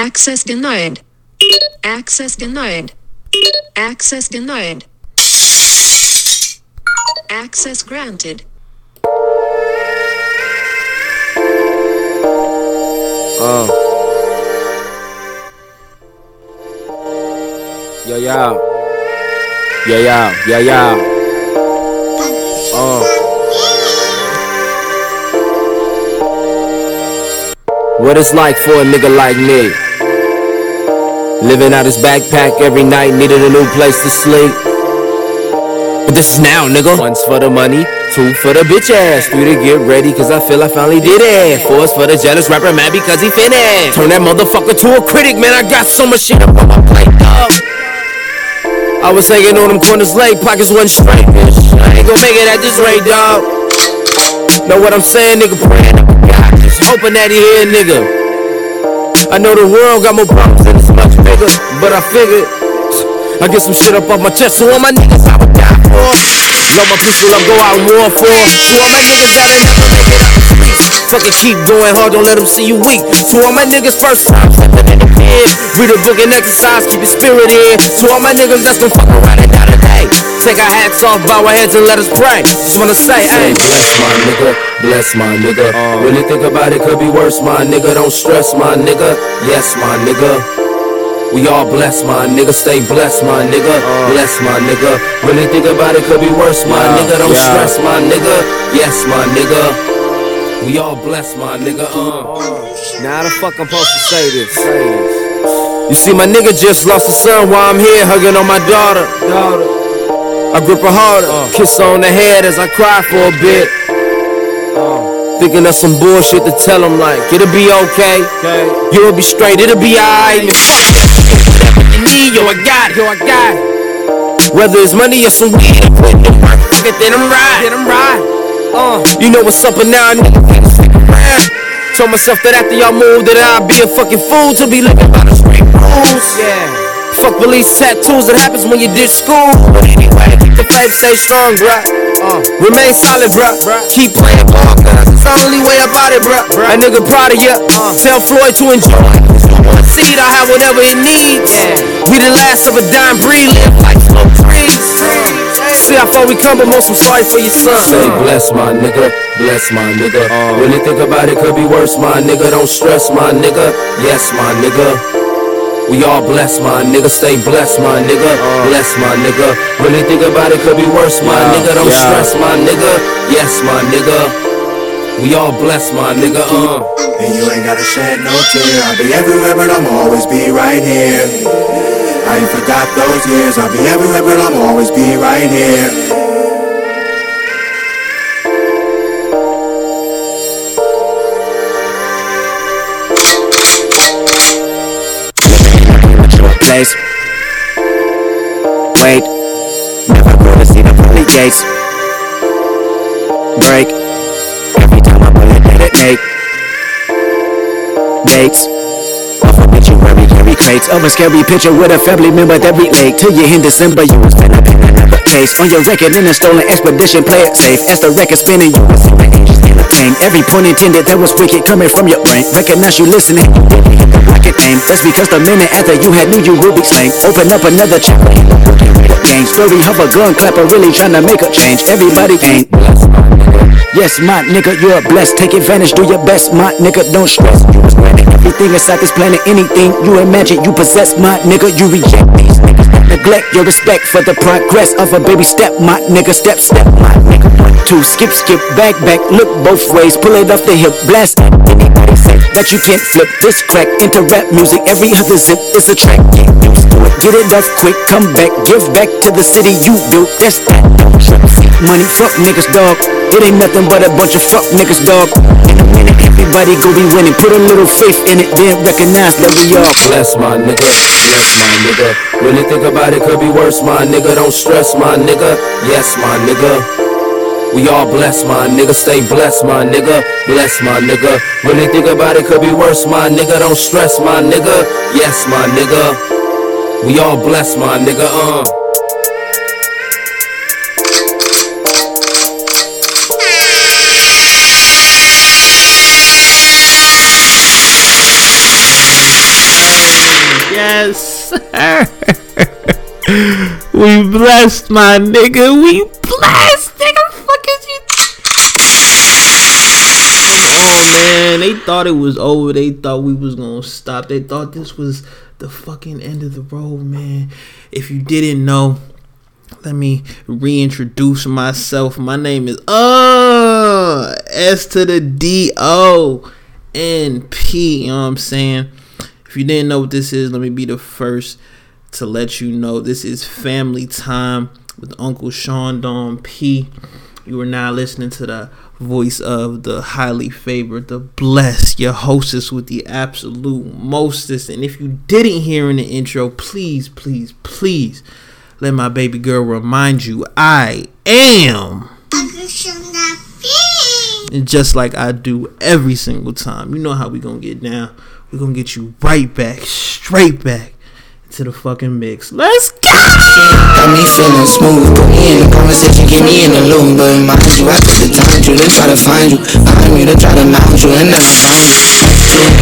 Access denied. Access denied. Access denied. Access granted. Uh. Yeah, yeah. Yeah, yeah, yeah, yeah. Uh. What it's like for a nigga like me. Living out his backpack every night, needed a new place to sleep. But this is now, nigga. One's for the money, two for the bitch ass, three to get ready, cause I feel I finally did it. Four's for the jealous rapper mad because he finished. Turn that motherfucker to a critic, man. I got so much shit up on my plate, dog. I was hanging on them corners late, pockets wasn't straight. I ain't gon' make it at this rate, dog. Know what I'm saying, nigga? Praying hoping that he here, nigga. I know the world got more problems and it's much bigger, but I figured I get some shit up off my chest, so all my niggas I would die for. Blow my pistol up, go out war for. To all my niggas that ain't never make it out the streets. Fucking keep going hard, don't let them see you weak. To all my niggas first time stepping in the pen. Read a book and exercise, keep your spirit in. To all my niggas that's gon' fuck around and die today. Take our hats off, bow our heads and let us pray. Just wanna say, hey. Bless my nigga, bless my nigga. Uh. Really think about it, could be worse, my nigga. Don't stress, my nigga. Yes, my nigga. We all blessed, my nigga. Stay blessed, my nigga. Uh. Bless my nigga. Really think about it, could be worse, my nigga. Don't stress, my nigga. Yes, my nigga. We all blessed, my nigga. Uh. uh. Now how the fuck I'm supposed to say this? You see, my nigga just lost a son while I'm here hugging on my daughter. I grip her harder, kiss her on the head as I cry for a bit. Thinking of some bullshit to tell him like it'll be okay. You'll be straight, it'll be alright. Man, fuck that shit. Whatever you need, yo, I got it. Yo, I got it. Whether it's money or some weed, I'm work. Fuck it, then I'm right. Then I'm right. Uh, you know what's up and now, nigga. Stick around. Told myself that after y'all moved, that I'd be a fucking fool to be living by the street rules. Yeah. Fuck police tattoos, it happens when you ditch school. But anyway, keep the faith, stay strong, bruh. Uh, remain solid, bruh. Keep playing ball, cause it's the only way about it, bruh. A nigga proud of ya. Tell Floyd to enjoy. One seed, I have whatever it needs. We the last of a dying breed, live like trees. See how far we come, but most I'm sorry for your son. Say bless my nigga, bless my nigga. Really think about it, could be worse, my nigga. Don't stress, my nigga. Yes, my nigga. We all blessed, my nigga. Stay blessed, my nigga. Bless my nigga. Really think about it, could be worse, my nigga. Don't stress, my nigga. Yes, my nigga. We all blessed, my nigga. Uh. And you ain't gotta shed no tear. I'll be everywhere, but I'm always be right here. I ain't forgot those years. I'll be everywhere, but I'm always be right here. Wait, never gonna see the pearly gates. Break, every time I pull it, detonate. Dates, off a obituary, carry crates of a scary picture with a family member that relate to you in December. You was finna pin another case on your record in a stolen expedition. Play it safe as the record spinning. You was in the angels Every point intended that was wicked coming from your brain. Recognize you listening. That's because the minute after you had knew you Rubik's lane. Open up another chapter. story of a gun clapper really trying to make a change. Everybody ain't. Yes, my nigga, you're blessed. Take advantage, do your best, my nigga. Don't stress. You was granted everything inside this planet. Anything you imagine, you possess, my nigga. You reject these niggas. Don't neglect your respect for the progress of a baby step, my nigga. Step, step, my nigga. One, two, skip, skip, back, back. Look both ways. Pull it off the hip, blast. Anybody say that you can't flip this crack into rap music? Every other zip is a track. Get used to it. Get it off quick. Come back. Give back to the city you built. That's that. Money, fuck niggas, dog. It ain't nothing but a bunch of fuck niggas, dog. In a minute, everybody go be winning. Put a little faith in it, then recognize that we all Bless my nigga, bless my nigga. Really think about it, could be worse, my nigga. Don't stress, my nigga. Yes, my nigga. We all blessed, my nigga. Stay blessed, my nigga. Bless my nigga. Really think about it, could be worse, my nigga. Don't stress, my nigga. Yes, my nigga. We all blessed, my nigga. Uh. We blessed, my nigga. We blessed, nigga. Fuck is you? Come on, man. They thought it was over. They thought we was gonna stop. They thought this was the fucking end of the road, man. If you didn't know, let me reintroduce myself. My name is uh S to the D O N P. You know what I'm saying? If you didn't know what this is, let me be the first to let you know this is family time with Uncle Sean Don P. You are now listening to the voice of the highly favored, the blessed, your hostess with the absolute mostest. And if you didn't hear in the intro, please, please, please let my baby girl remind you I am. And just like I do every single time, you know how we gonna get down. we gonna get you right back, straight back to the fucking mix. Let's go! Got me feeling smooth. Put me in the conversation, get me in the loop. But mind you, I took the time to then try to find you. Find me to try to mount you and never find you.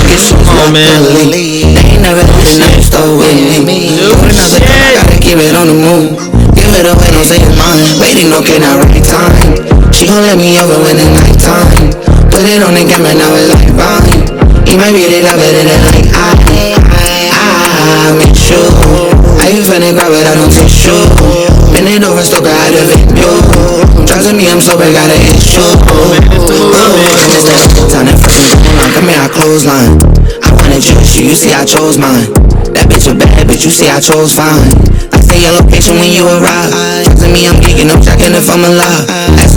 Get so Come man. They ain't never had enough stuff with me. No Put another shit. I gotta keep it on the move. Give it away, don't say it's mine. Waiting, okay, now right time. She gon' let me over when it's night time. Put it on the camera, now it's like fine. He might be the love it, and like I, I, make sure. I ain't finna grab it, I don't take sure. Bend it over, still got a video. Trusting me, I'm sober, got an issue. Oh, and it's that time that fucking on. Come here, I clothesline. I wanted just you, you see I chose mine. That bitch a bad bitch, you see I chose fine. I say your location when you arrive. Texting me, I'm geeking, I'm checking if I'm alive.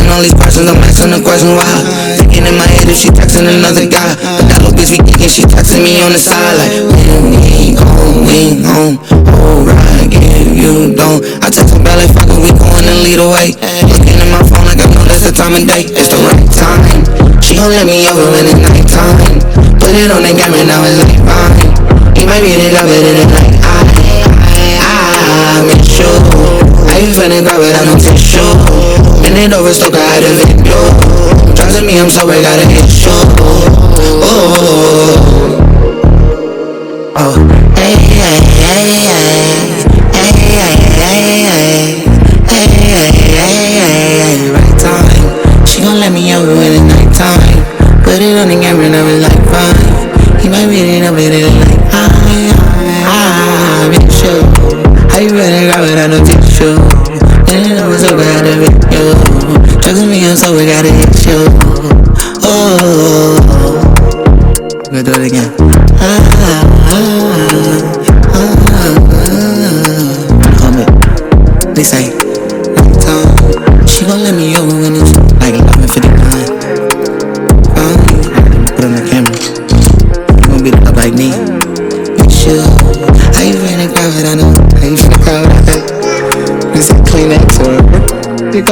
Asking all these questions, I'm asking the question why. Thinking in my head if she texting another guy. But that little bitch be thinking she texting me on the side like, when we home, we home. Alright, if you don't. I text her back like, fuck it, we going and lead away. Looking at my phone like I know that's the time of day. It's the right time. She gon' let me over when it's night time. Put it on the camera, now it's like fine. He might be the love it and it's like I, I, I make sure. I ain't finna grab it, I don't take sure. Bend it over, still got a video. Trusting me, I'm sober, gotta hit sure. Oh, oh, me it, I'll read it like I, I, I, I. And it was over, I so bad to hit you. Trust me, I'm so gotta hit you. Oh, we're gonna do it again. Ah, ah. ah.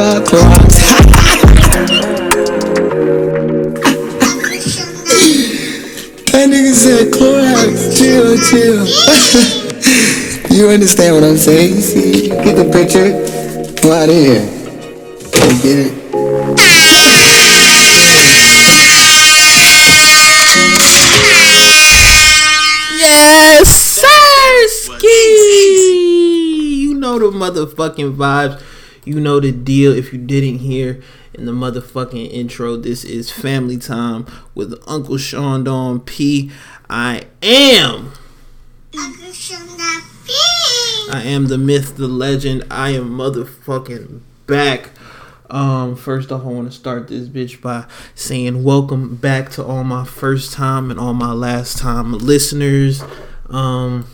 Or you. That nigga said Clorox. Chill, chill. you understand what I'm saying? You see? Get the picture. Go out of here. Go get it. Yes, sir, ski. You know the motherfucking vibes. You know the deal. If you didn't hear in the motherfucking intro, this is family time with Uncle Sean Don P. I am. I am the myth, the legend. I am motherfucking back. Um, first off, I want to start this bitch by saying welcome back to all my first time and all my last time listeners. Um,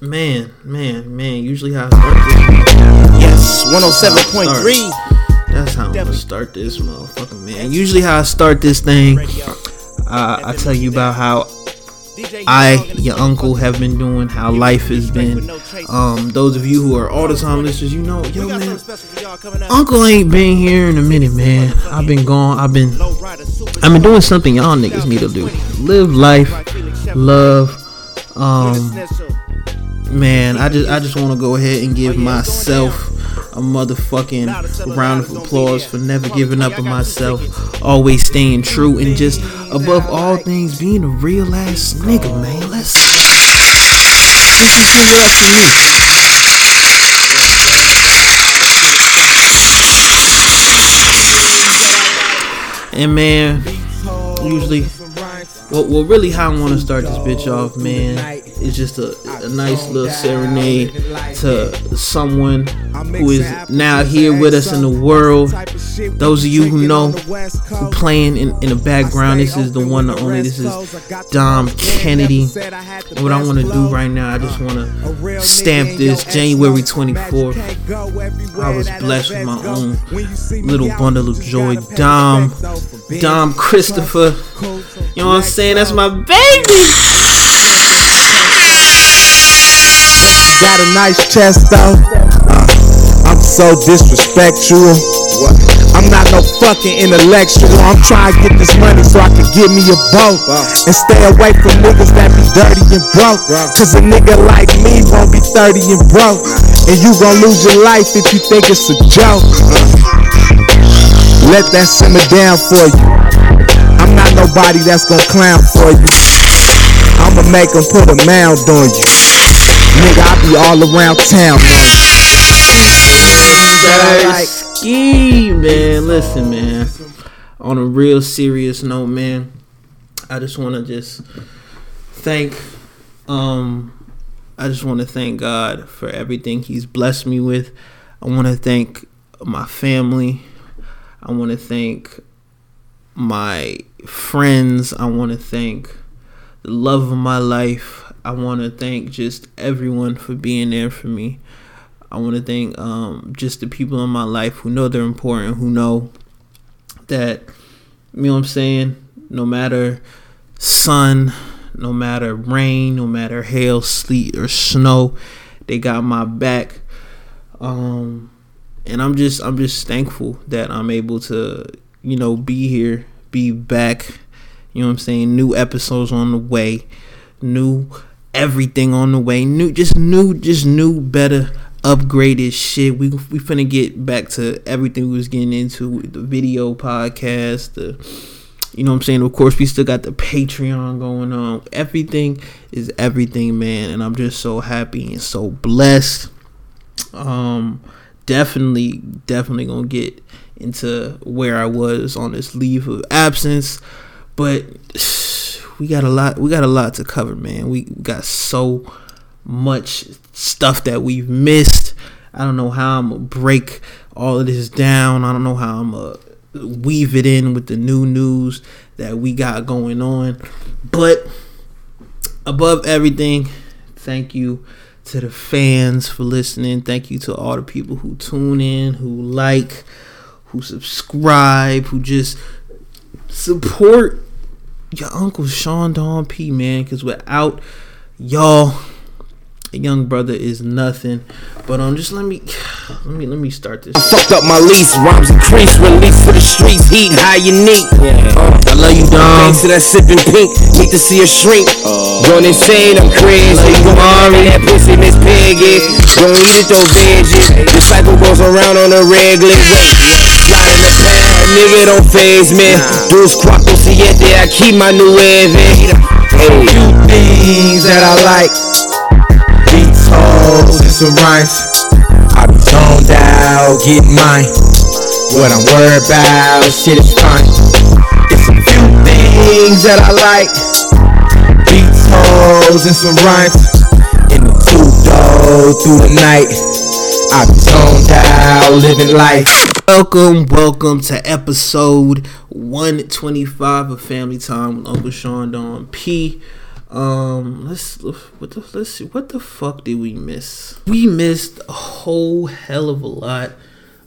man, man, man. Usually how I start this. Yes, 107.3. That's how I'm gonna start this motherfucker, man. Usually how I start this thing, uh, I tell you about how I, your uncle, have been doing, how life has been. Um, those of you who are all the time listeners, you know, yo man, Uncle ain't been here in a minute, man. I've been gone. I've been, I've been doing something y'all niggas need to do. Live life, love. Um, man, I just, I just want to go ahead and give myself a motherfucking round of applause for never giving up on myself, always staying true, and just above all things being a real ass nigga, man. Let's CCC, what up to me? And man, usually, well, well really, how I want to start this bitch off, man, is just a, a nice little serenade to someone who is now here with us in the world. Those of you who know, who playing in, in the background, this is the one, the only. This is Dom Kennedy. And what I want to do right now, I just want to stamp this January 24th. I was blessed with my own little bundle of joy. Dom, Dom Christopher. You know what I'm saying? That's my baby. Got a nice chest though. Uh, I'm so disrespectful. I'm not no fucking intellectual. I'm trying to get this money so I can get me a boat. And stay away from niggas that be dirty and broke. Cause a nigga like me won't be 30 and broke. And you gon' lose your life if you think it's a joke. Let that simmer down for you. I'm not nobody that's gonna clown for you. I'ma make 'em put a mound on you. Nigga, I be all around town, man. Hey, ski, man. Listen, man. On a real serious note, man, I just want to just thank, um, I just want to thank God for everything He's blessed me with. I want to thank my family. I want to thank my friends. I want to thank the love of my life. I want to thank just everyone for being there for me. I want to thank um, just the people in my life who know they're important, who know that, you know what I'm saying? No matter sun, no matter rain, no matter hail, sleet, or snow, they got my back. Um, and I'm just, I'm just thankful that I'm able to, you know, be here, be back. You know what I'm saying? New episodes on the way, new everything on the way, new, just new, just new, better upgraded shit. We we finna get back to everything we was getting into the video podcast, the you know what I'm saying? Of course, we still got the Patreon going on. Everything is everything, man, and I'm just so happy and so blessed. Um definitely definitely to get into where I was on this leave of absence, but we got a lot we got a lot to cover, man. We got so much stuff that we've missed. I don't know how I'm gonna break all of this down. I don't know how I'm gonna weave it in with the new news that we got going on. But above everything, thank you to the fans for listening. Thank you to all the people who tune in, who like, who subscribe, who just support your uncle Sean Don P man. Cause without y'all a young brother is nothing. But um, just let me, let me, let me start this. I fucked up my lease, rhymes increase, release for the streets, heat high unique. Uh, I love you, Dom. thanks to that sipping pink, need to see a shrink. Going insane, I'm crazy. Go on that pussy, Miss Piggy. Don't eat it though, veggies. The cycle goes around on a regular way. Slide in the pad, nigga, don't phase me. Dos cuatro siete, I keep my new wave. Hey. things that I like. Hoes, and some rhymes. I be zoned out, getting mine. What I'm worried about, shit is fine. It's a few things that I like. Beats, hoes, and some rhymes. In the two door through the night. I be zoned out, living life. Welcome, welcome to episode 125 of Family Time with Uncle Sean Don P. Um, let's what the let's see what the fuck did we miss? We missed a whole hell of a lot.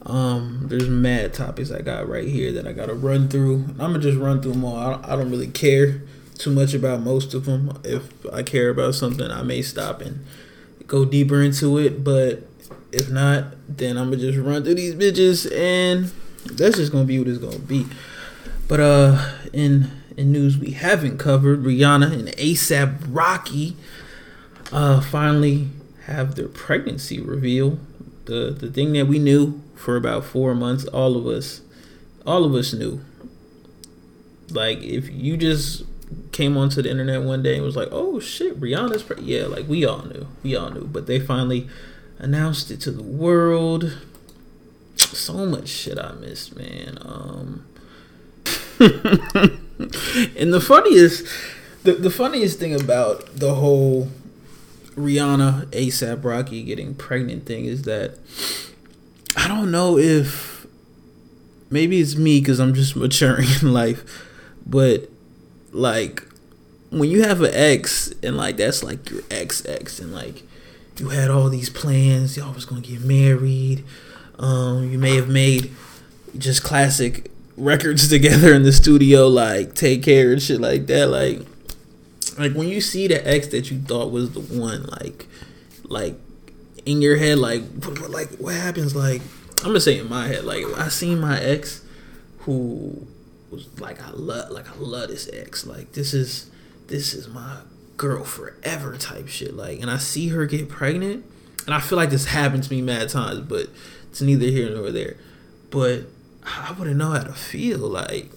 Um, there's mad topics I got right here that I gotta run through. I'm gonna just run through them all. I don't, I don't really care too much about most of them. If I care about something, I may stop and go deeper into it. But if not, then I'm gonna just run through these bitches, and that's just gonna be what it's gonna be. But uh, in in news we haven't covered, Rihanna and ASAP Rocky uh finally have their pregnancy reveal. The the thing that we knew for about four months, all of us, all of us knew. Like if you just came onto the internet one day and was like, "Oh shit, Rihanna's pre-. yeah." Like we all knew, we all knew, but they finally announced it to the world. So much shit I missed, man. Um, and the funniest, the the funniest thing about the whole Rihanna ASAP Rocky getting pregnant thing is that I don't know if maybe it's me because I'm just maturing in life, but like when you have an ex and like that's like your ex ex and like you had all these plans, y'all was gonna get married, um, you may have made just classic records together in the studio, like take care and shit like that, like like when you see the ex that you thought was the one, like like in your head, like what, like what happens? Like I'm gonna say in my head, like I seen my ex who was like I love like I love this ex. Like this is this is my girl forever type shit. Like and I see her get pregnant and I feel like this happened to me mad times, but it's neither here nor there. But I wouldn't know how to feel like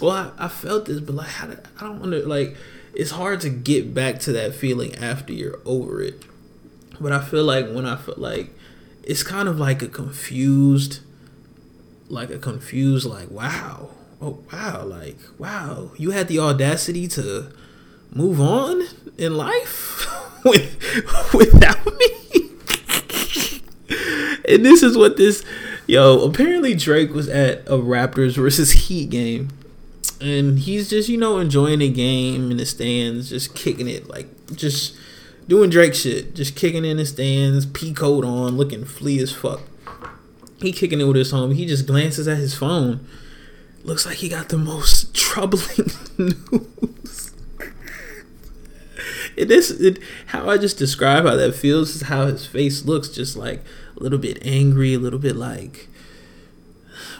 well I, I felt this but like how to, I don't want to like it's hard to get back to that feeling after you're over it. But I feel like when I feel like it's kind of like a confused like a confused like wow oh wow like wow you had the audacity to move on in life with, without me and this is what this yo apparently drake was at a raptors versus heat game and he's just you know enjoying the game in the stands just kicking it like just doing drake shit just kicking in the stands p coat on looking flea as fuck he kicking it with his homie. He just glances at his phone. Looks like he got the most troubling news. It is it, how I just describe how that feels is how his face looks, just like a little bit angry, a little bit like,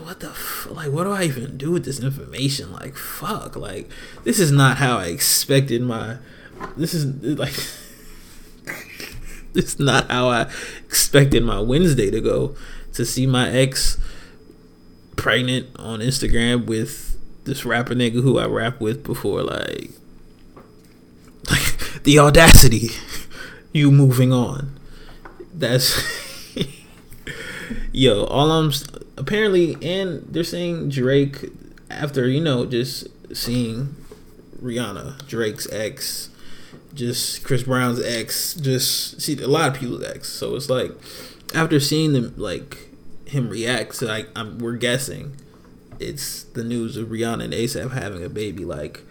what the f- like? What do I even do with this information? Like, fuck, like this is not how I expected my. This is like. this is not how I expected my Wednesday to go to see my ex pregnant on Instagram with this rapper nigga who I rap with before, like the audacity, you moving on. That's yo. All I'm apparently, and they're saying Drake after you know just seeing Rihanna, Drake's ex, just Chris Brown's ex, just see a lot of people's ex. So it's like after seeing them like him react, so like I'm, we're guessing it's the news of Rihanna and ASAP having a baby. Like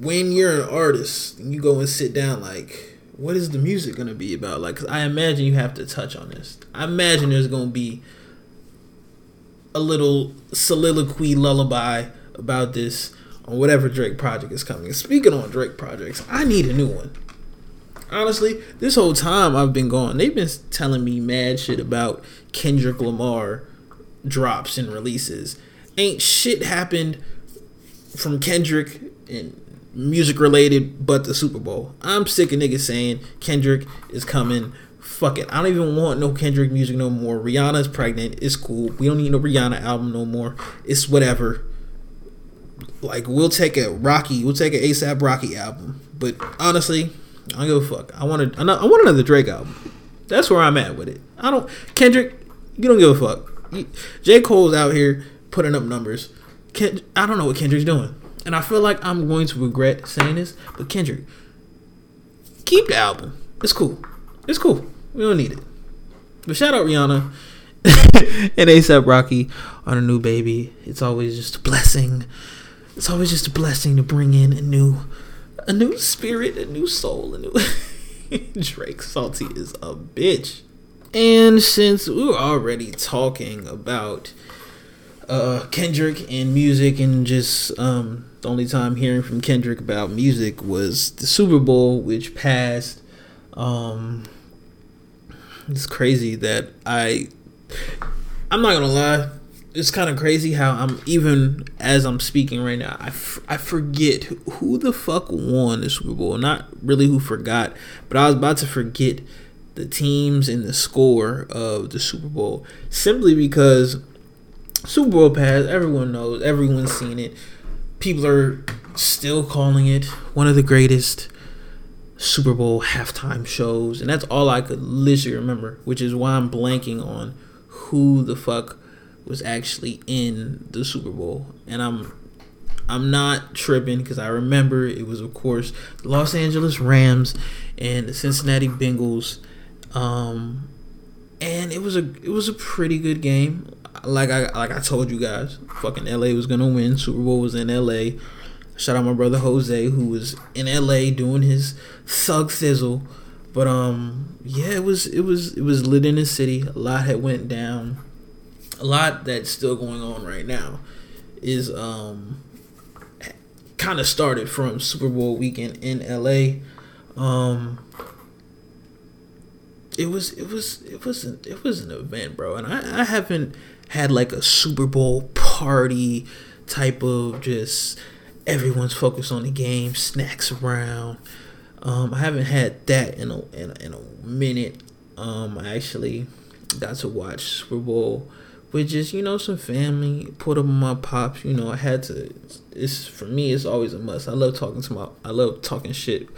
when you're an artist and you go and sit down, like what is the music gonna be about? Like, I imagine you have to touch on this. I imagine there's gonna be a little soliloquy lullaby about this on whatever Drake project is coming. Speaking on Drake projects, I need a new one honestly, this whole time I've been gone, they've been telling me mad shit about Kendrick Lamar drops and releases. Ain't shit happened from Kendrick and music related but the Super Bowl. I'm sick of niggas saying Kendrick is coming. Fuck it. I don't even want no Kendrick music no more. Rihanna's pregnant. It's cool. We don't need no Rihanna album no more. It's whatever. Like we'll take a Rocky, we'll take an ASAP Rocky album. But honestly, I don't give a fuck. I want I want another Drake album. That's where I'm at with it. I don't Kendrick. You don't give a fuck. J Cole's out here putting up numbers. I don't know what Kendrick's doing, and I feel like I'm going to regret saying this. But Kendrick, keep the album. It's cool. It's cool. We don't need it. But shout out Rihanna and ASAP Rocky on a new baby. It's always just a blessing. It's always just a blessing to bring in a new a new spirit, a new soul, a new Drake Salty is a bitch. And since we were already talking about uh, Kendrick and music and just um, the only time hearing from Kendrick about music was the Super Bowl, which passed. Um, it's crazy that I, I'm not gonna lie, it's kind of crazy how I'm even as I'm speaking right now. I, f- I forget who the fuck won the Super Bowl. Not really who forgot, but I was about to forget the teams and the score of the Super Bowl simply because Super Bowl passed. Everyone knows. Everyone's seen it. People are still calling it one of the greatest Super Bowl halftime shows, and that's all I could literally remember. Which is why I'm blanking on who the fuck was actually in the Super Bowl, and I'm I'm not tripping because I remember it was of course the Los Angeles Rams and the Cincinnati Bengals. Um, and it was a it was a pretty good game. Like I like I told you guys, fucking LA was gonna win. Super Bowl was in LA. Shout out my brother Jose who was in LA doing his thug sizzle. But um yeah, it was it was it was lit in the city. A lot had went down. A lot that's still going on right now is um kind of started from Super Bowl weekend in LA. Um it was it was it was an, it was an event, bro. And I, I haven't had like a Super Bowl party type of just everyone's focused on the game, snacks around. Um, I haven't had that in a in a, in a minute. Um, I actually got to watch Super Bowl with just you know some family. Put up my pops. You know I had to. It's for me. It's always a must. I love talking to my. I love talking shit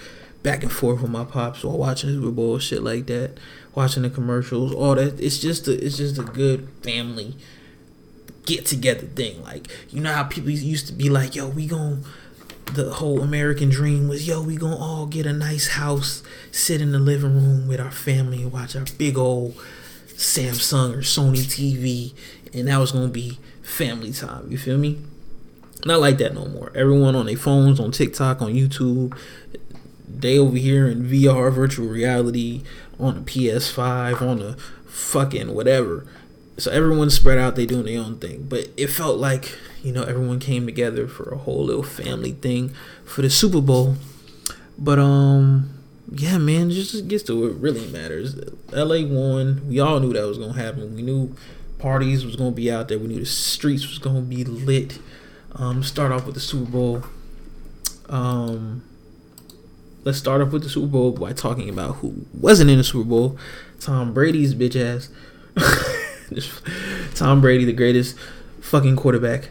back and forth with my pops while watching Super Bowl, shit like that, watching the commercials, all that. It's just a, it's just a good family get together thing. Like you know how people used to be like, yo, we gon' the whole American dream was, yo, we gonna all get a nice house, sit in the living room with our family and watch our big old Samsung or Sony TV, and that was gonna be family time. You feel me? Not like that no more. Everyone on their phones, on TikTok, on YouTube, they over here in VR, virtual reality, on a PS5, on a fucking whatever. So everyone's spread out, they doing their own thing. But it felt like, you know, everyone came together for a whole little family thing for the Super Bowl. But um yeah, man, just gets to what really matters. LA won. We all knew that was gonna happen. We knew parties was gonna be out there. We knew the streets was gonna be lit. Um, start off with the Super Bowl. Um, let's start off with the Super Bowl by talking about who wasn't in the Super Bowl. Tom Brady's bitch ass. Tom Brady, the greatest fucking quarterback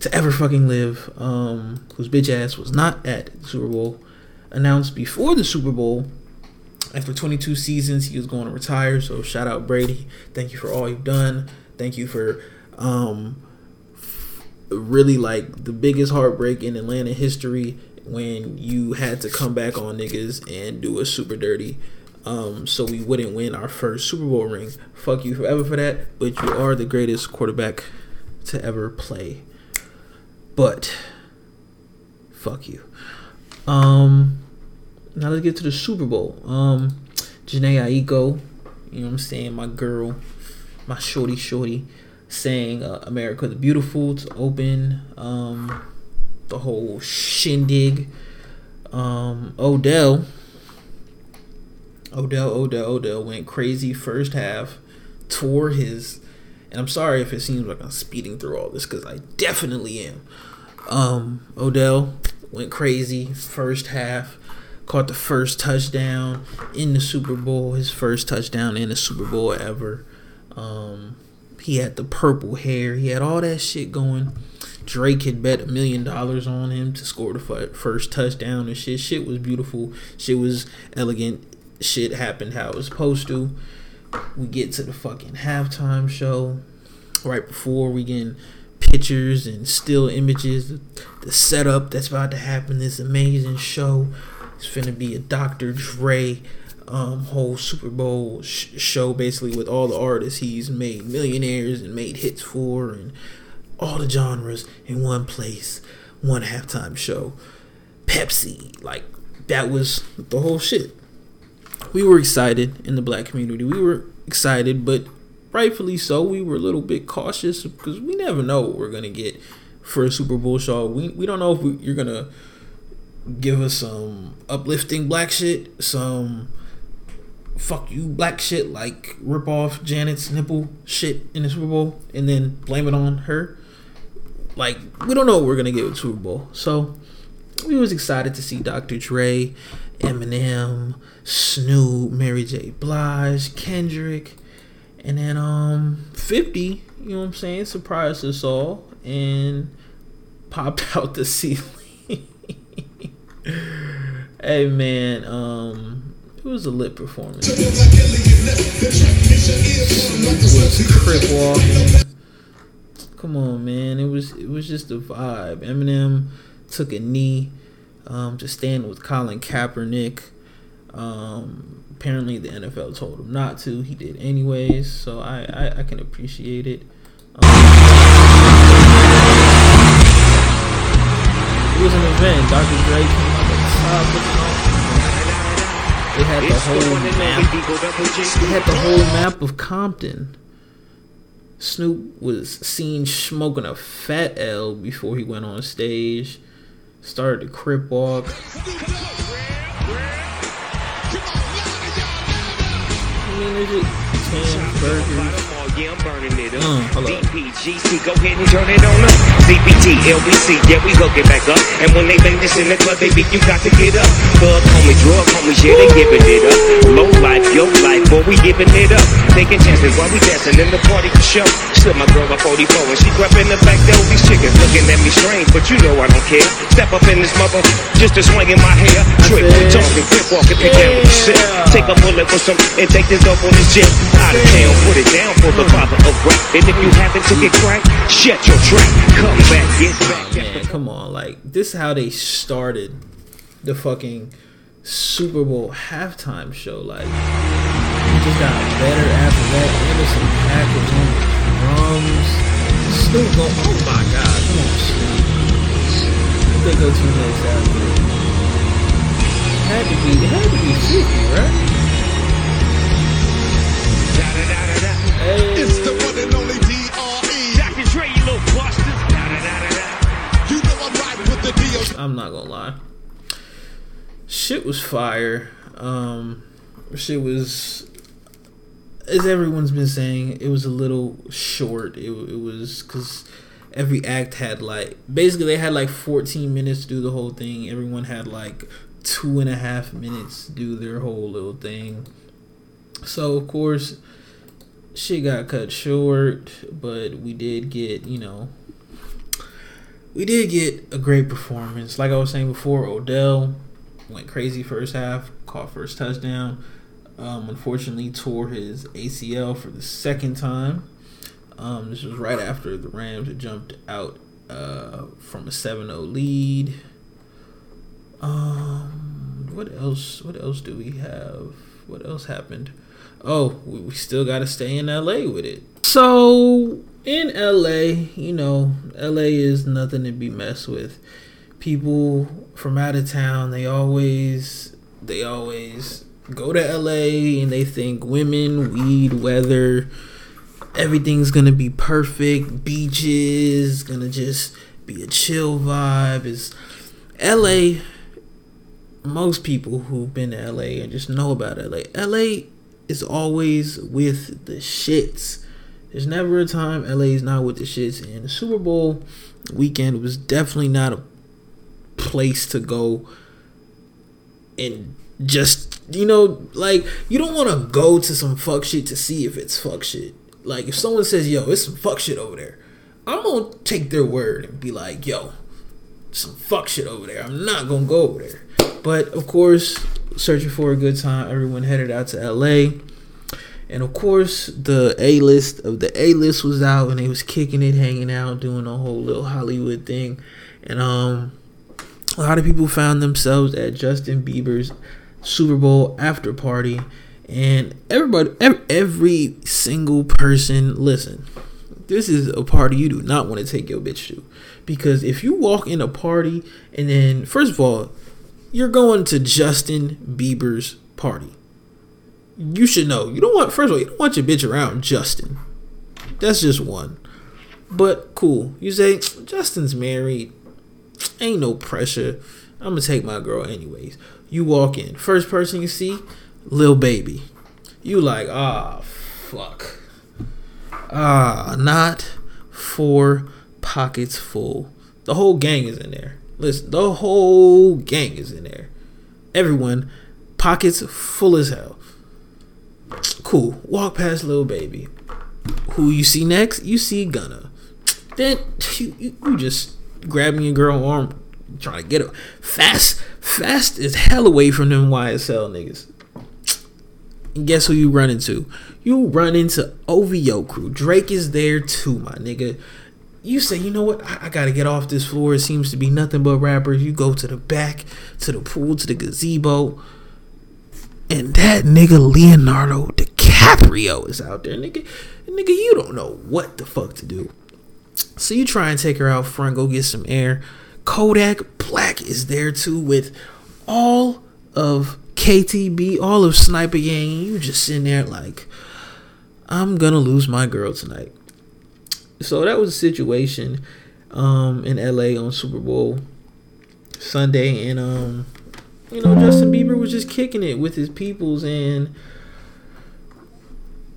to ever fucking live, um, whose bitch ass was not at the Super Bowl. Announced before the Super Bowl, after 22 seasons, he was going to retire. So shout out Brady. Thank you for all you've done. Thank you for um, really like the biggest heartbreak in Atlanta history when you had to come back on niggas and do a super dirty um, so we wouldn't win our first Super Bowl ring. Fuck you forever for that, but you are the greatest quarterback to ever play. But fuck you. Um, now let's get to the Super Bowl. Um, Jhené Aiko, you know what I'm saying, my girl, my shorty shorty, saying uh, America the Beautiful to open um, the whole shindig. Um, Odell Odell, Odell, Odell went crazy first half, tore his. And I'm sorry if it seems like I'm speeding through all this because I definitely am. Um, Odell went crazy first half, caught the first touchdown in the Super Bowl, his first touchdown in the Super Bowl ever. Um, he had the purple hair, he had all that shit going. Drake had bet a million dollars on him to score the first touchdown and shit. Shit was beautiful. Shit was elegant shit happened how it was supposed to. We get to the fucking halftime show right before we get pictures and still images. The setup that's about to happen. This amazing show. It's finna be a Dr. Dre um, whole Super Bowl sh- show, basically with all the artists he's made millionaires and made hits for, and all the genres in one place, one halftime show. Pepsi, like that was the whole shit we were excited in the black community. We were excited, but rightfully so. We were a little bit cautious because we never know what we're gonna get for a Super Bowl show. We we don't know if we, you're gonna give us some uplifting black shit, some fuck you black shit like rip off Janet's nipple shit in the Super Bowl and then blame it on her. Like we don't know what we're gonna get with Super Bowl, so we was excited to see Dr. Dre, Eminem, Snoop, Mary J. Blige, Kendrick, And then um 50, you know what I'm saying, surprised us all and popped out the ceiling. hey man, um it was a lit performance. Crip walking. Come on, man. It was it was just a vibe. Eminem took a knee um, to stand with Colin Kaepernick. Um, apparently, the NFL told him not to. He did anyways, so I I, I can appreciate it. Um, it was an event. Dr. Dre came out the top of the They had the whole map. They had the whole map of Compton. Snoop was seen smoking a fat L before he went on stage. Started to crip walk. Yeah, I'm burning it up. Mm, go ahead and turn it on up. LBC, yeah, we hook it back up. And when they bang this in the club, baby, you got to get up. Drug yeah, they giving it up. Low life, yo life, boy, we giving it up. Taking chances while we dancing in the party for show. Slip my girl by 44 and she up in the back there with these chickens looking at me strange, but you know I don't care. Step up in this mother, just to swing in my hair. Trick, it. talking, quick walking, pick with the shit. Take a bullet for some and take this up on this jet. Out of town, put it down for the uh. father of rap. And if you happen to get cracked, shut your trap. Come back, get back. Man, come on, like this is how they started the fucking Super Bowl halftime show. Like, it just got better after that. Anderson Paak was on the drums. Snoop go, oh my god, come on, Snoop. Who they go to next after? Had to be, it had to be 50, right? Hey. It's the one and only D.R.E. Dr. Dre, you little busters. Da-da-da-da-da. You know I'm riding with the D.O. I'm not gonna lie. Shit was fire. Um, shit was, as everyone's been saying, it was a little short. It, it was because every act had like basically they had like 14 minutes to do the whole thing. Everyone had like two and a half minutes to do their whole little thing. So of course, shit got cut short, but we did get you know we did get a great performance. Like I was saying before, Odell went crazy first half, caught first touchdown. Um, unfortunately, tore his ACL for the second time. Um, this was right after the Rams had jumped out uh, from a 7-0 lead. Um, what else? What else do we have? What else happened? Oh, we, we still got to stay in LA with it. So in LA, you know, LA is nothing to be messed with. People from out of town, they always they always go to LA and they think women, weed, weather, everything's gonna be perfect. Beaches, gonna just be a chill vibe. Is LA most people who've been to LA and just know about LA. LA is always with the shits. There's never a time LA is not with the shits. And the Super Bowl weekend was definitely not a place to go and just you know like you don't want to go to some fuck shit to see if it's fuck shit. Like if someone says yo it's some fuck shit over there, I'm gonna take their word and be like yo some fuck shit over there. I'm not gonna go over there. But of course, searching for a good time, everyone headed out to LA. And of course, the A list of the A list was out and they was kicking it, hanging out, doing a whole little Hollywood thing. And um a lot of people found themselves at Justin Bieber's Super Bowl after party. And everybody every, single person listen. This is a party you do not want to take your bitch to. Because if you walk in a party and then first of all, you're going to Justin Bieber's party. You should know. You don't want first of all, you don't want your bitch around Justin. That's just one. But cool. You say Justin's married. Ain't no pressure. I'm gonna take my girl anyways. You walk in. First person you see, Lil Baby. You like, ah fuck. Ah, not four pockets full. The whole gang is in there. Listen, the whole gang is in there. Everyone, pockets full as hell. Cool. Walk past Lil Baby. Who you see next? You see Gunna. Then you, you, you just grabbing your girl arm, trying to get her fast, fast as hell away from them YSL niggas. And guess who you run into? You run into OVO crew. Drake is there too, my nigga. You say, you know what? I, I gotta get off this floor. It seems to be nothing but rappers. You go to the back, to the pool, to the gazebo. And that nigga Leonardo DiCaprio is out there. Nigga, nigga, you don't know what the fuck to do. So you try and take her out front, go get some air. Kodak Black is there too with all of KTB, all of Sniper Gang. You just sitting there like, I'm gonna lose my girl tonight. So that was a situation um, in LA on Super Bowl Sunday, and um, you know Justin Bieber was just kicking it with his peoples, and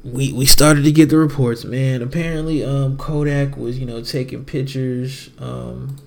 we we started to get the reports. Man, apparently um, Kodak was you know taking pictures. Um,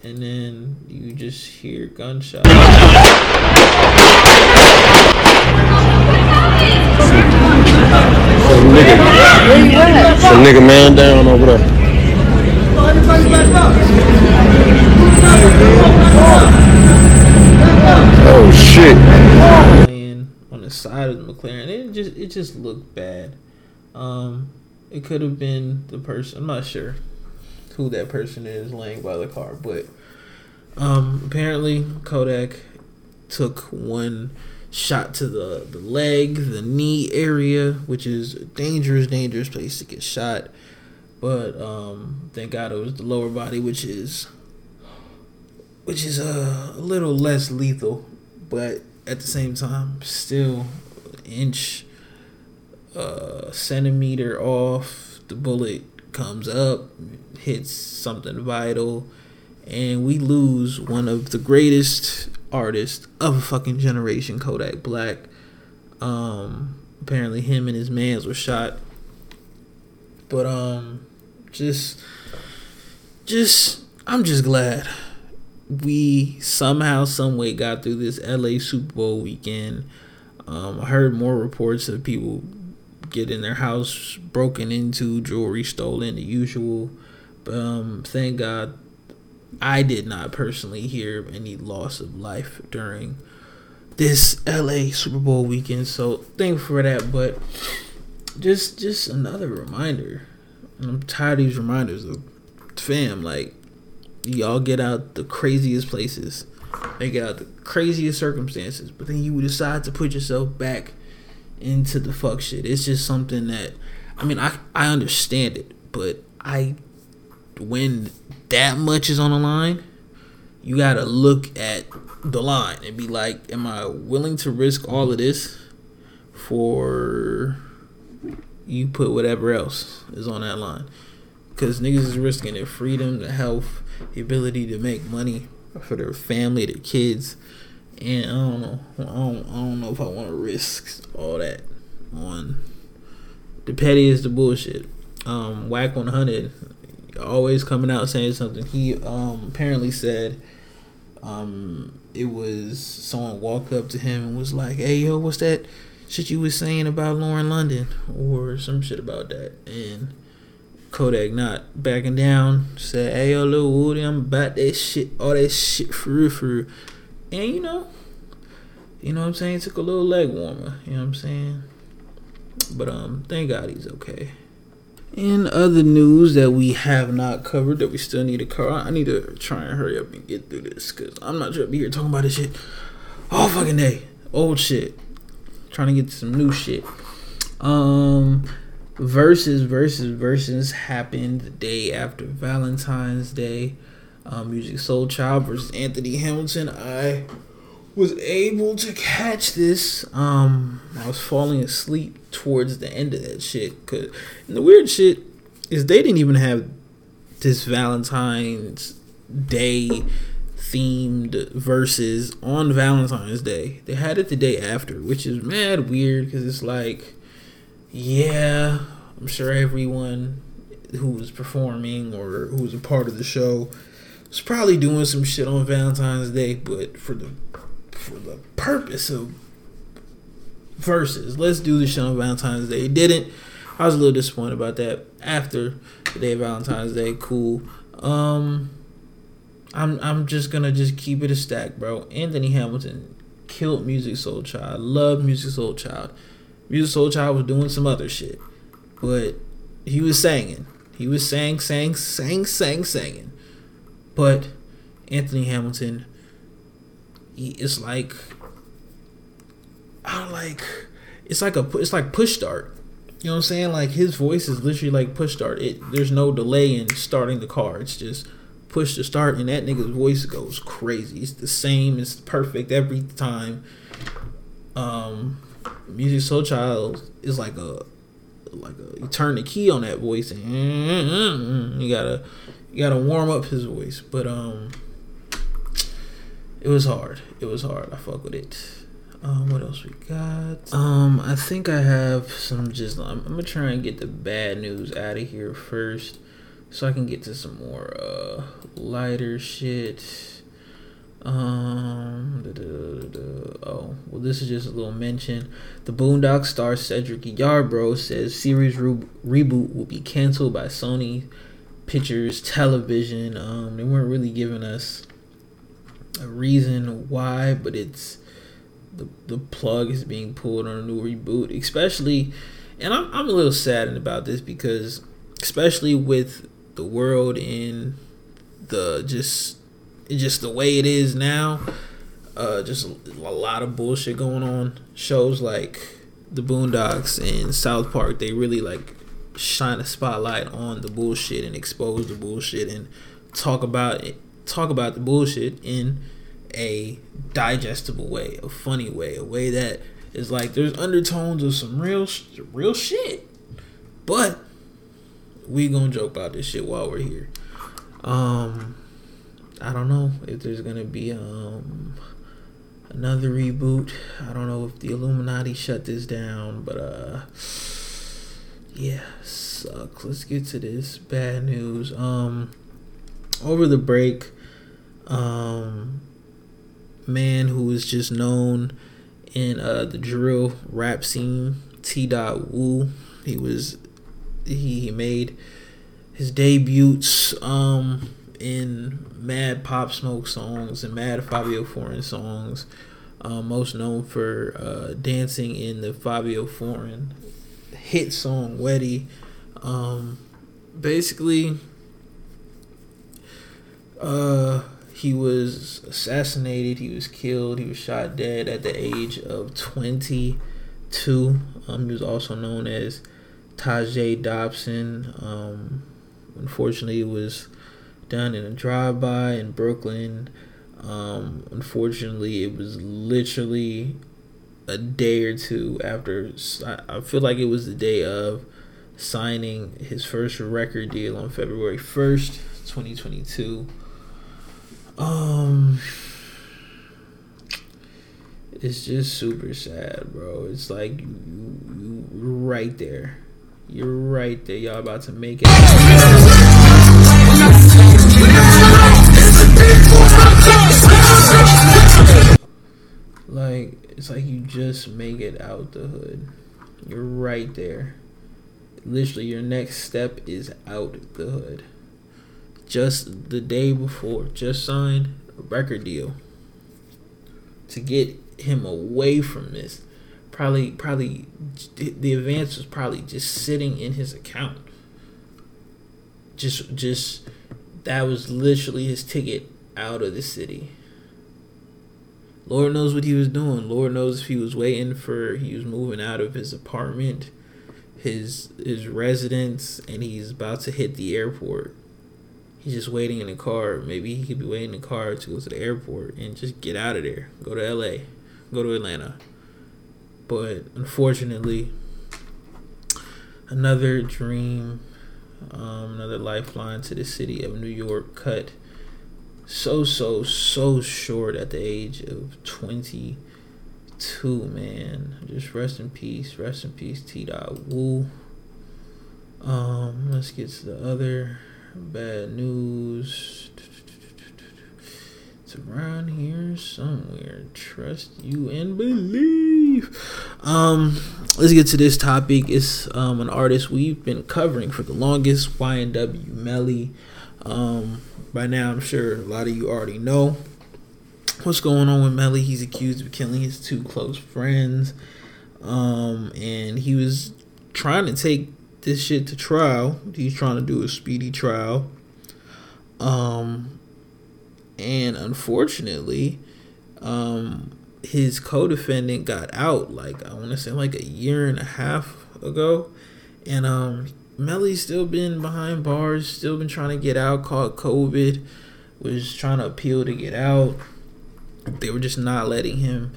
And then you just hear gunshots. Some nigga, some nigga man down over there. Oh shit. on the side of the McLaren. It just it just looked bad. Um, it could have been the person. I'm not sure who that person is laying by the car, but um, apparently Kodak took one shot to the the leg, the knee area, which is a dangerous, dangerous place to get shot. But um, thank God it was the lower body, which is which is uh, a little less lethal, but at the same time, still inch, uh, centimeter off. The bullet comes up, hits something vital, and we lose one of the greatest artists of a fucking generation, Kodak Black. Um, apparently, him and his mans were shot, but um, just, just, I'm just glad we somehow, some way got through this LA Super Bowl weekend. Um, I heard more reports of people getting their house broken into, jewelry stolen, the usual. But um, thank God, I did not personally hear any loss of life during this LA Super Bowl weekend. So thankful for that. But just, just another reminder. And I'm tired of these reminders of fam. Like y'all get out the craziest places, they get out the craziest circumstances, but then you decide to put yourself back into the fuck shit. It's just something that I mean I I understand it, but I when that much is on the line, you gotta look at the line and be like, Am I willing to risk all of this for you put whatever else is on that line? Because niggas is risking their freedom, their health, the ability to make money for their family, their kids. And I don't know. I don't, I don't know if I want to risk all that on the pettiest of bullshit. Um, Wack 100 always coming out saying something. He um apparently said um it was someone walked up to him and was like, "Hey yo, what's that shit you was saying about Lauren London or some shit about that?" And Kodak not backing down, said, Hey yo, Lil Woody, I'm about that shit, all that shit for real, for real. And you know, you know what I'm saying? Took a little leg warmer, you know what I'm saying? But um, thank God he's okay. In other news that we have not covered, that we still need to cover, I need to try and hurry up and get through this because I'm not trying to be here talking about this shit all fucking day. Old shit. Trying to get to some new shit. Um, Verzuz Verzuz Verzuz happened the day after Valentine's Day. Um, Musiq Soulchild versus Anthony Hamilton. I was able to catch this. Um, I was falling asleep towards the end of that shit. Cause and the weird shit is they didn't even have this Valentine's Day themed Verzuz on Valentine's Day. They had it the day after, which is mad weird because it's like, yeah, I'm sure everyone who was performing or who was a part of the show was probably doing some shit on Valentine's Day, but for the for the purpose of Verzuz, let's do the shit on Valentine's Day. It didn't. I was a little disappointed about that. After the day of Valentine's Day, cool. Um, I'm I'm just gonna just keep it a stack, bro. Anthony Hamilton killed Musiq Soulchild. Love Musiq Soulchild. Music Soul Child was doing some other shit, but he was singing. He was sang, sang, sang, sang, singing. But Anthony Hamilton, he, it's like, I like, it's like a, it's like push start. You know what I'm saying? Like his voice is literally like push start. It there's no delay in starting the car. It's just push to start, and that nigga's voice goes crazy. It's the same. It's perfect every time. Um, Musiq Soulchild is like a like a, you turn the key on that voice and you gotta you gotta warm up his voice. But um, it was hard. It was hard. I fuck with it. Um, what else we got? Um, I think I have some just. I'm, I'm gonna try and get the bad news out of here first, so I can get to some more uh lighter shit. Um, da, da, da, oh, well, this is just a little mention. The Boondock star Cedric Yarbrough says series re- reboot will be canceled by Sony Pictures Television. Um, they weren't really giving us a reason why, but it's the the plug is being pulled on a new reboot, especially, and I'm I'm a little saddened about this because, especially with the world in the just just the way it is now, uh, just a lot of bullshit going on. Shows like the Boondocks and South Park, they really like shine a spotlight on the bullshit and expose the bullshit and talk about it, talk about the bullshit in a digestible way, a funny way, a way that is like there's undertones of some real real shit. But we gonna joke about this shit while we're here. Um I don't know if there's gonna be um another reboot. I don't know if the Illuminati shut this down, but uh yeah, sucks. Let's get to this bad news. Um over the break, um man who is just known in uh the drill rap scene, Tdott Woo. He was he, he made his debuts um in mad pop smoke songs and mad Fivio Foreign songs. Uh, most known for uh, dancing in the Fivio Foreign hit song "Weddy." Um, basically, uh, he was assassinated. He was killed. He was shot dead at the age of twenty-two. Um, he was also known as Tajay Dobson. Um, unfortunately, it was done in a drive-by in Brooklyn. Um, unfortunately, it was literally a day or two after. I feel like it was the day of signing his first record deal on February first, twenty twenty-two. Um, it's just super sad, bro. It's like you, you, you're right there. You're right there. Y'all about to make it. Like it's like you just make it out the hood. You're right there. Literally, your next step is out the hood. Just the day before, just signed a record deal to get him away from this. Probably, probably, the advance was probably just sitting in his account. Just, just that was literally his ticket out of the city. Lord knows what he was doing. Lord knows if he was waiting for he was moving out of his apartment, his his residence, and he's about to hit the airport. He's just waiting in the car. Maybe he could be waiting in the car to go to the airport and just get out of there. Go to LA. Go to Atlanta. But unfortunately, another dream Um, another lifeline to the city of New York cut so so so short at the age of 22 man just rest in peace rest in peace Tdott Woo um let's get to the other bad news. It's around here somewhere. Trust you and believe. Um let's get to this topic. It's um an artist we've been covering for the longest ynw melly. Um by now i'm sure a lot of you already know what's going on with melly. He's accused of killing his two close friends. Um and he was trying to take this shit to trial. He's trying to do a speedy trial. Um and unfortunately um his co-defendant got out like i want to say like a year and a half ago. And um melly's still been behind bars still been trying to get out caught covid was trying to appeal to get out. They were just not letting him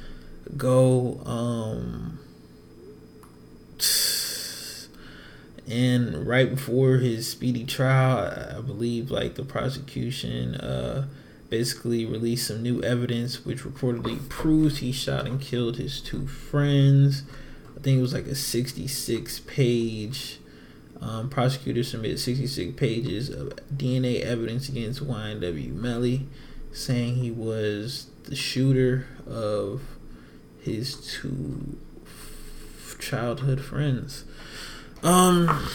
go um and right before his speedy trial i believe like the prosecution uh basically released some new evidence which reportedly proves he shot and killed his two friends. I think it was like a 66 page. Um, submitted 66 pages of DNA evidence against YNW Melly, saying he was the shooter of his two childhood friends. Um,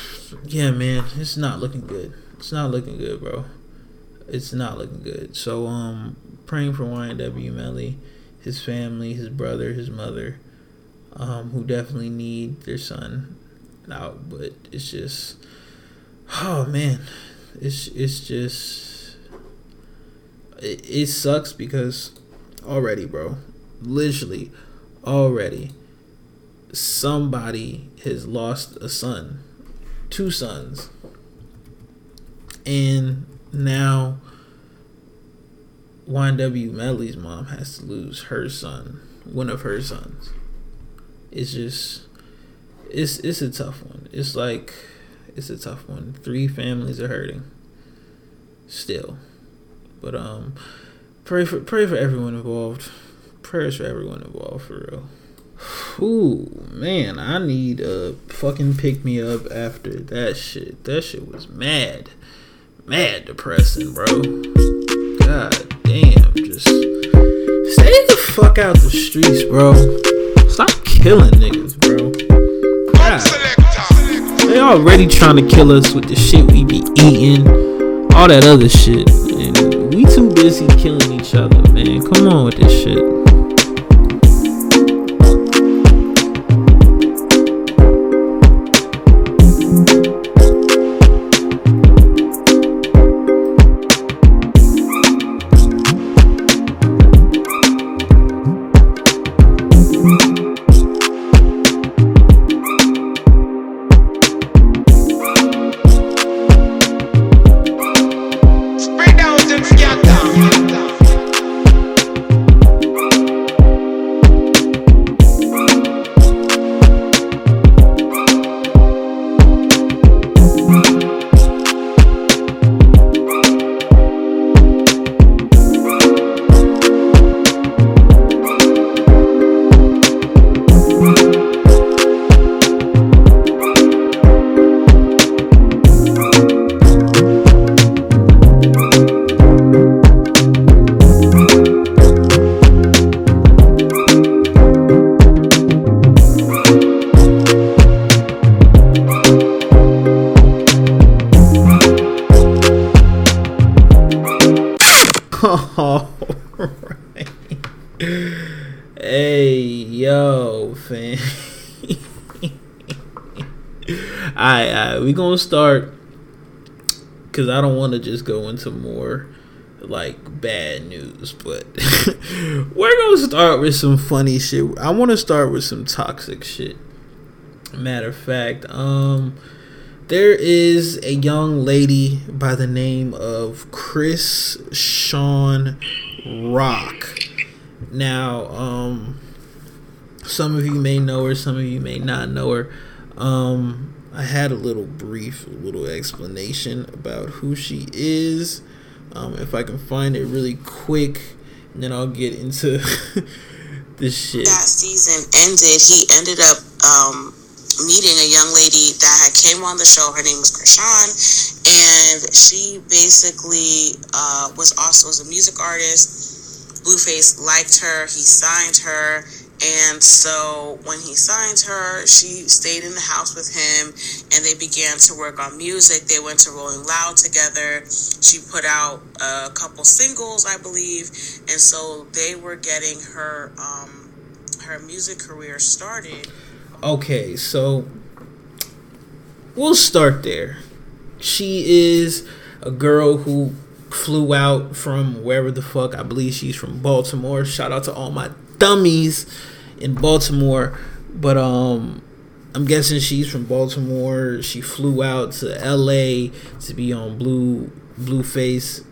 yeah, man, it's not looking good. It's not looking good, bro it's not looking good. So um praying for YNW Melly, his family, his brother, his mother, um, who definitely need their son out, but it's just oh man. It's it's just it, it sucks because already, bro. Literally already somebody has lost a son, two sons. And now YNW Melly's mom has to lose her son, one of her sons. It's just it's it's a tough one. It's like it's a tough one. Three families are hurting still. But um pray for pray for everyone involved. Prayers for everyone involved for real. Ooh, man, I need a fucking pick me up after that shit. That shit was mad mad depressing, bro. God damn, just stay the fuck out the streets, bro. Stop killing niggas, bro. God. They already trying to kill us with the shit we be eating, all that other shit. And we too busy killing each other, man. Come on with this shit. Start because I don't want to just go into more like bad news, but we're gonna start with some funny shit. I want to start with some toxic shit. Matter of fact, um, there is a young lady by the name of Chris Sean Rock. Now, um, some of you may know her, some of you may not know her. Um, I had a little brief, little explanation about who she is. Um, if I can find it really quick, and then I'll get into this shit. that season ended, he ended up um, meeting a young lady that had came on the show. Her name was Chrisean, and she basically uh, was also was a music artist. Blueface liked her. He signed her. And so when he signed her, she stayed in the house with him and they began to work on music. They went to Rolling Loud together. She put out a couple singles, I believe. And so they were getting her um, her music career started. Okay, so we'll start there. She is a girl who flew out from wherever the fuck. I believe she's from Baltimore. Shout out to all my dummies in Baltimore. But um I'm guessing she's from Baltimore. She flew out to LA to be on Blue Blueface.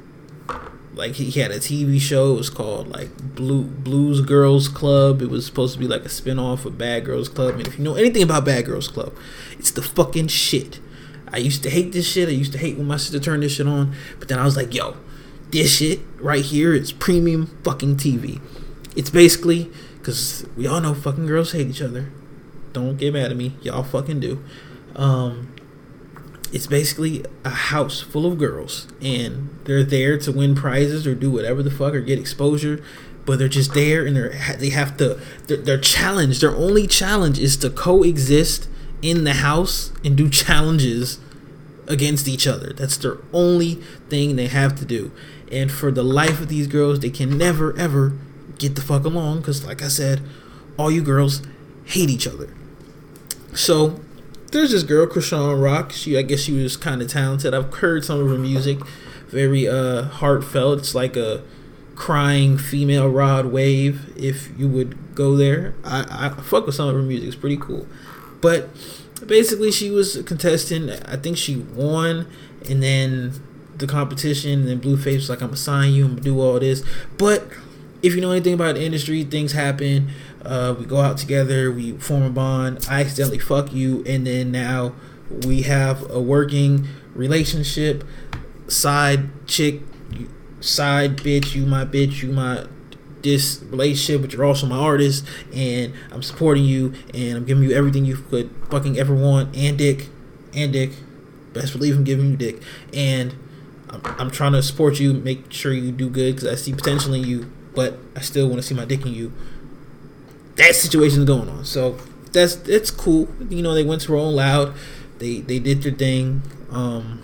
Like he had a TV show. It was called like Blue Blues Girls Club. It was supposed to be like a spin-off of Bad Girls Club. And if you know anything about Bad Girls Club, it's the fucking shit. I used to hate this shit. I used to hate when my sister turned this shit on. But then I was like, yo, this shit right here is premium fucking TV. It's basically because we all know fucking girls hate each other. Don't get mad at me. Y'all fucking do. Um, it's basically a house full of girls, and they're there to win prizes or do whatever the fuck or get exposure. But they're just there, and they're they have to. Their, their challenge, their only challenge, is to coexist in the house and do challenges against each other. That's their only thing they have to do. And for the life of these girls, they can never ever get the fuck along because, like I said, all you girls hate each other. So there's this girl, Chrisean Rock. She, I guess, she was kind of talented. I've heard some of her music, very uh heartfelt. It's like a crying female Rod Wave. If you would go there, I, I fuck with some of her music. It's pretty cool. But basically, she was a contestant. I think she won, and then the competition. And then Blueface was like, "I'm gonna sign you. I'm gonna do all this." But if you know anything about the industry, things happen. Uh, we go out together, we form a bond. I accidentally fuck you, and then now we have a working relationship. Side chick, side bitch, you my bitch, you my this relationship, but you're also my artist, and I'm supporting you, and I'm giving you everything you could fucking ever want, and dick, and dick. Best believe I'm giving you dick, and I'm, I'm trying to support you, make sure you do good, because I see potential in you, but I still want to see my dick in you. That situation's going on, so that's it's cool. You know, they went to Rolling Loud, they they did their thing. Um,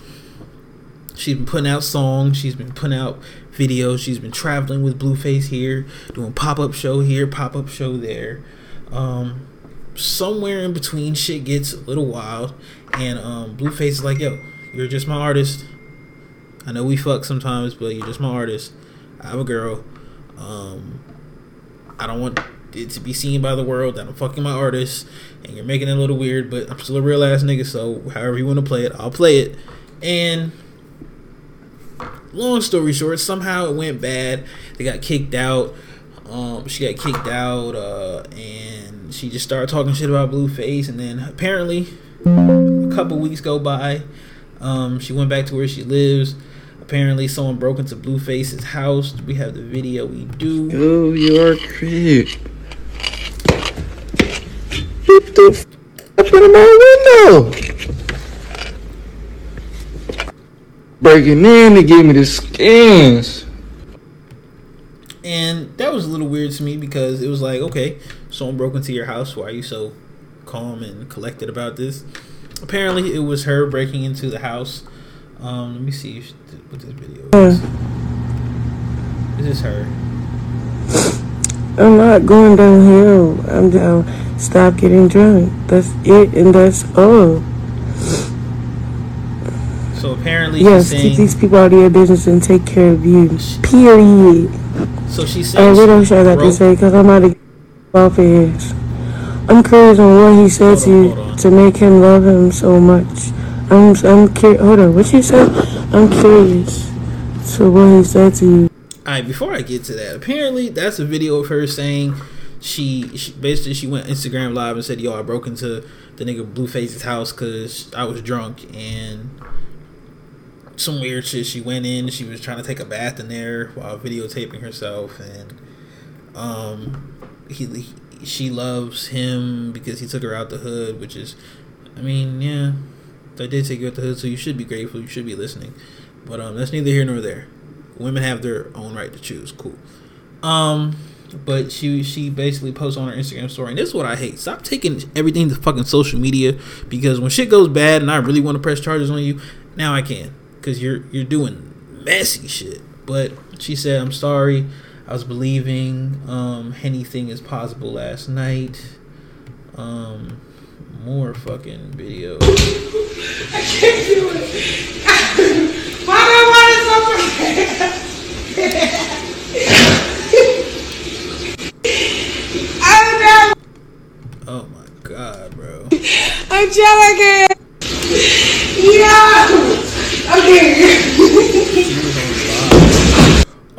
she's been putting out songs, she's been putting out videos, she's been traveling with Blueface here, doing pop up show here, pop up show there. Um, somewhere in between, shit gets a little wild, and um, Blueface is like, "Yo, you're just my artist. I know we fuck sometimes, but you're just my artist. I have a girl. Um, I don't want it to be seen by the world that I'm fucking my artist, and you're making it a little weird, but I'm still a real ass nigga. So however you want to play it, I'll play it." And long story short, somehow it went bad. They got kicked out. Um, she got kicked out, uh, and she just started talking shit about Blueface. And then apparently, a couple weeks go by. Um, she went back to where she lives. Apparently, someone broke into Blueface's house. We have the video. We do. Oh, you are crib. What the f- in my window? Breaking in to give me the skins. And that was a little weird to me because it was like, okay, someone broke into your house. Why are you so calm and collected about this? Apparently, it was her breaking into the house. Um, let me see if, what this video is. This is her. I'm not going downhill. I'm down. Stop getting drunk. That's it, and that's all. So apparently, Yes, keep these people out of your business and take care of you. Period. So she's Uh, saying. what she else I got to say? Cause I'm out of off his. I'm curious on what he said to you to make him love him so much. I'm I'm curious. Hold on, what you said? I'm curious to what he said to you. Alright, before I get to that, apparently that's a video of her saying she, she basically she went Instagram live and said, "Yo, I broke into the nigga Blueface's house because I was drunk and." Some weird shit. She went in. She was trying to take a bath in there while videotaping herself, and um, he, he she loves him because he took her out the hood, which is, I mean, yeah, I did take you out the hood, so you should be grateful. You should be listening, but um, that's neither here nor there. Women have their own right to choose. Cool. Um, but she she basically posts on her Instagram story, and this is what I hate. Stop taking everything to fucking social media because when shit goes bad and I really want to press charges on you, now I can because you're you're doing messy shit. But she said, "I'm sorry. I was believing um, anything is possible last night." Um, more fucking video. I can't do it. Why do I want it so bad? Oh my god, bro. Angelica! Yeah! Okay.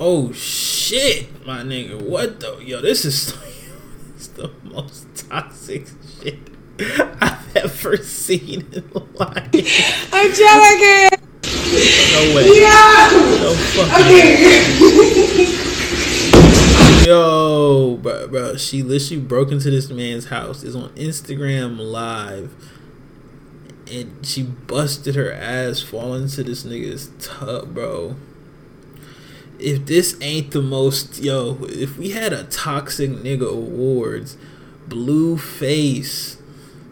Oh shit, my nigga. What the yo? This is, this is the most toxic shit I've ever seen in life. Angelica! No way. Yeah! No fucking Okay. Yo, bro, bro, she literally broke into this man's house. Is on Instagram live, and she busted her ass falling into this nigga's tub, bro. If this ain't the most, yo, if we had a toxic nigga awards, blue face,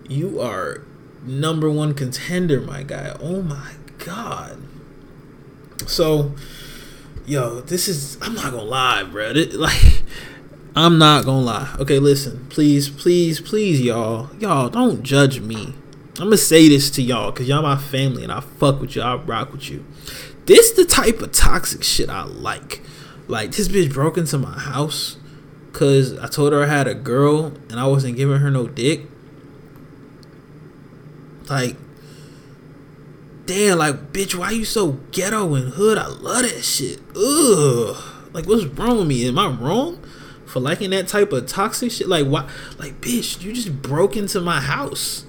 you are number one contender, my guy. Oh my god. So, yo, this is I'm not gonna lie, bro. This, like, I'm not gonna lie. Okay, listen, please, please, please, y'all, y'all don't judge me. I'm gonna say this to y'all because y'all my family and I fuck with you. I rock with you. This the type of toxic shit I like. Like this bitch broke into my house because I told her I had a girl and I wasn't giving her no dick. Like, damn, like, bitch, why you so ghetto and hood? I love that shit. Ugh. Like, what's wrong with me? Am I wrong for liking that type of toxic shit? Like, why? Like, bitch, you just broke into my house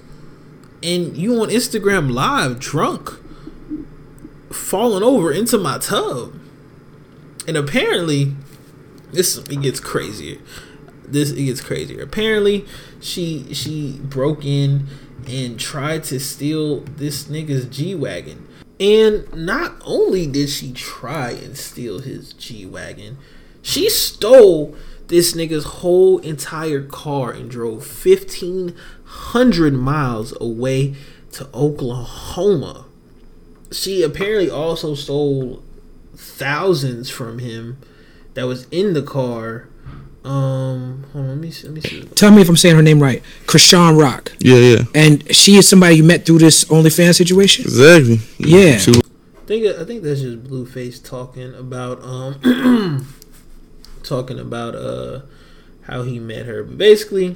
and you on Instagram live drunk, falling over into my tub. And apparently, this it gets crazier. This it gets crazier. Apparently, she she broke in and tried to steal this nigga's G wagon. And not only did she try and steal his G wagon, she stole this nigga's whole entire car and drove fifteen hundred miles away to Oklahoma. She apparently also stole thousands from him that was in the car. Um, hold on, let me see, let me see. Tell me if I'm saying her name right. Chrisean Rock. Yeah, yeah. And she is somebody you met through this OnlyFans situation? Exactly. Yeah. She I think I think that's just Blueface talking about um talking about uh how he met her. But basically,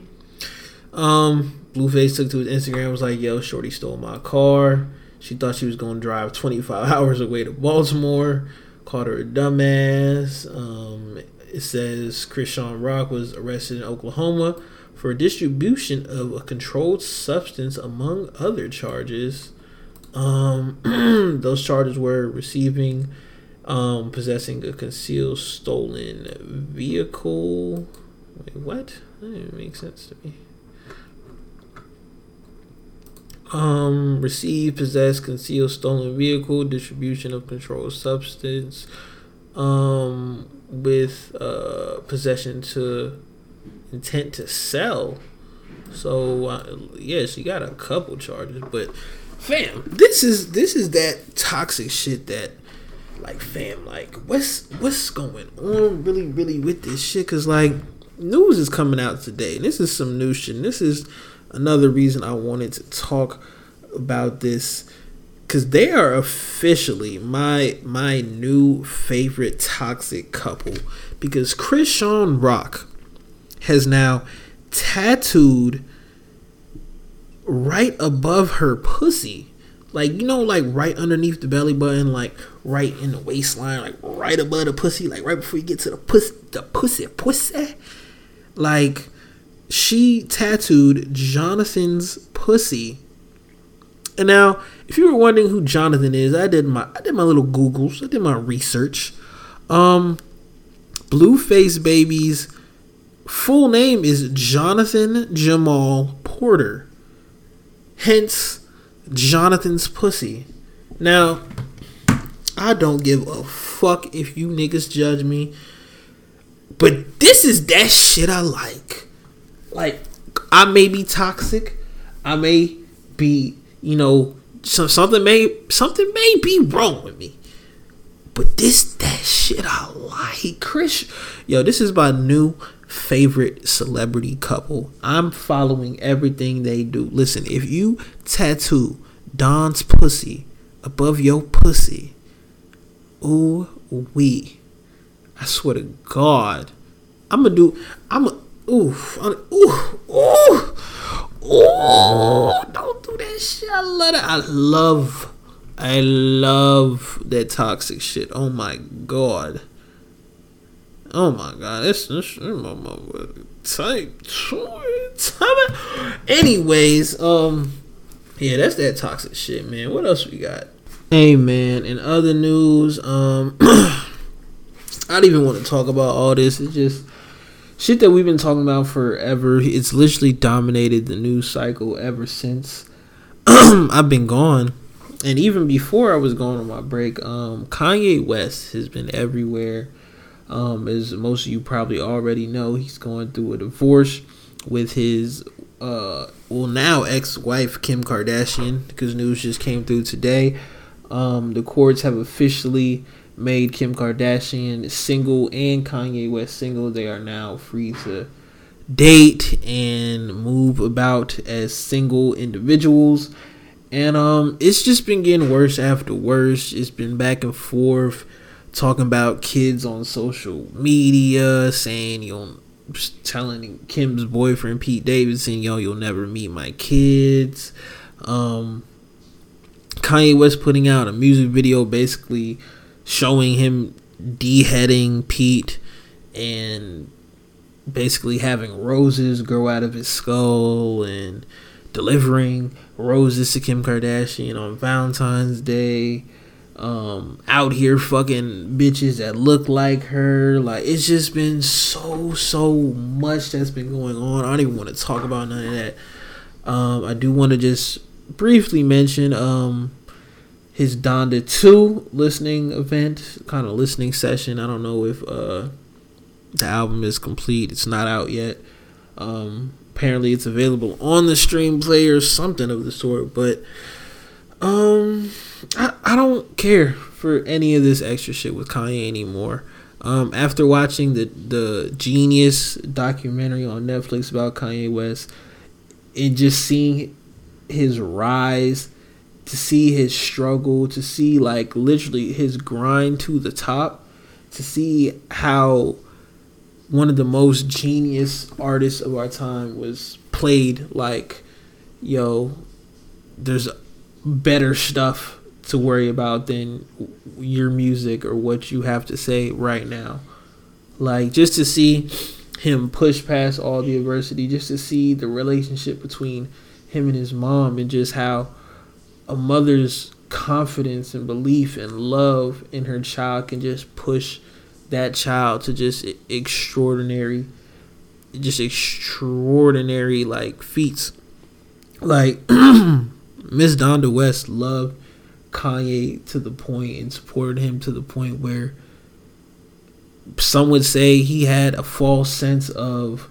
um Blueface took to his Instagram was like, "Yo, Shorty stole my car. She thought she was gonna drive 25 hours away to Baltimore. Called her a dumbass. Um, it says Chrisean Rock was arrested in Oklahoma for distribution of a controlled substance, among other charges. Um, those charges were receiving, um, possessing a concealed stolen vehicle. Wait, what? That didn't make sense to me. Um, receive, possess, conceal stolen vehicle, distribution of controlled substance, um, with uh, possession to intent to sell. So uh, yeah, she got a couple charges, but fam, this is this is that toxic shit that like fam, like what's what's going on really really with this shit? Cause like news is coming out today, and this is some new shit. And this is another reason I wanted to talk about this because they are officially my my new favorite toxic couple. Because Chrisean Rock has now tattooed right above her pussy. Like you know like right underneath the belly button like right in the waistline like right above the pussy like right before you get to the pussy the pussy pussy? Like she tattooed Jonathan's pussy. And now, if you were wondering who Jonathan is, I did my I did my little googles, I did my research. Um, Blueface Baby's full name is Jonathan Jamal Porter. Hence, Jonathan's pussy. Now, I don't give a fuck if you niggas judge me, but this is that shit I like. Like, I may be toxic, I may be, you know, so, something may something may be wrong with me, but this that shit I like. Chris, yo, this is my new favorite celebrity couple. I'm following everything they do. Listen, if you tattoo Don's pussy above your pussy, ooh wee. I swear to God, I'm gonna do. I'm a ooh ooh ooh ooh. Don't do that shit. I love that. I love. I love that toxic shit. Oh my god. Oh my god, this this my type Anyways, um, yeah, that's that toxic shit, man. What else we got? Hey, man. In other news, um, I don't even want to talk about all this. It's just shit that we've been talking about forever. It's literally dominated the news cycle ever since I've been gone. And even before I was going on my break, um, Kanye West has been everywhere. Um, as most of you probably already know, he's going through a divorce with his uh, well now ex-wife Kim Kardashian because news just came through today. Um, the courts have officially made Kim Kardashian single and Kanye West single. They are now free to date and move about as single individuals. And um, it's just been getting worse after worse. It's been back and forth talking about kids on social media, saying you'll telling Kim's boyfriend Pete Davidson, yo, you'll never meet my kids. Um, Kanye West putting out a music video basically showing him deheading Pete and basically having roses grow out of his skull and delivering roses to Kim Kardashian on Valentine's Day. Um out here fucking bitches that look like her. Like it's just been so so much that's been going on. I don't even want to talk about none of that. Um i do want to just briefly mention um his donda 2 listening event kind of listening session. I don't know if uh the album is complete. It's not out yet. Um apparently it's available on the stream player something of the sort but um I, I don't care for any of this extra shit with Kanye anymore. Um, after watching the the Genius documentary on Netflix about Kanye West, and just seeing his rise, to see his struggle, to see like literally his grind to the top, to see how one of the most genius artists of our time was played like, yo, there's better stuff to worry about than your music or what you have to say right now. Like just to see him push past all the adversity, just to see the relationship between him and his mom and just how a mother's confidence and belief and love in her child can just push that child to just extraordinary just extraordinary like feats. Like miss donda west loved Kanye to the point and supported him to the point where some would say he had a false sense of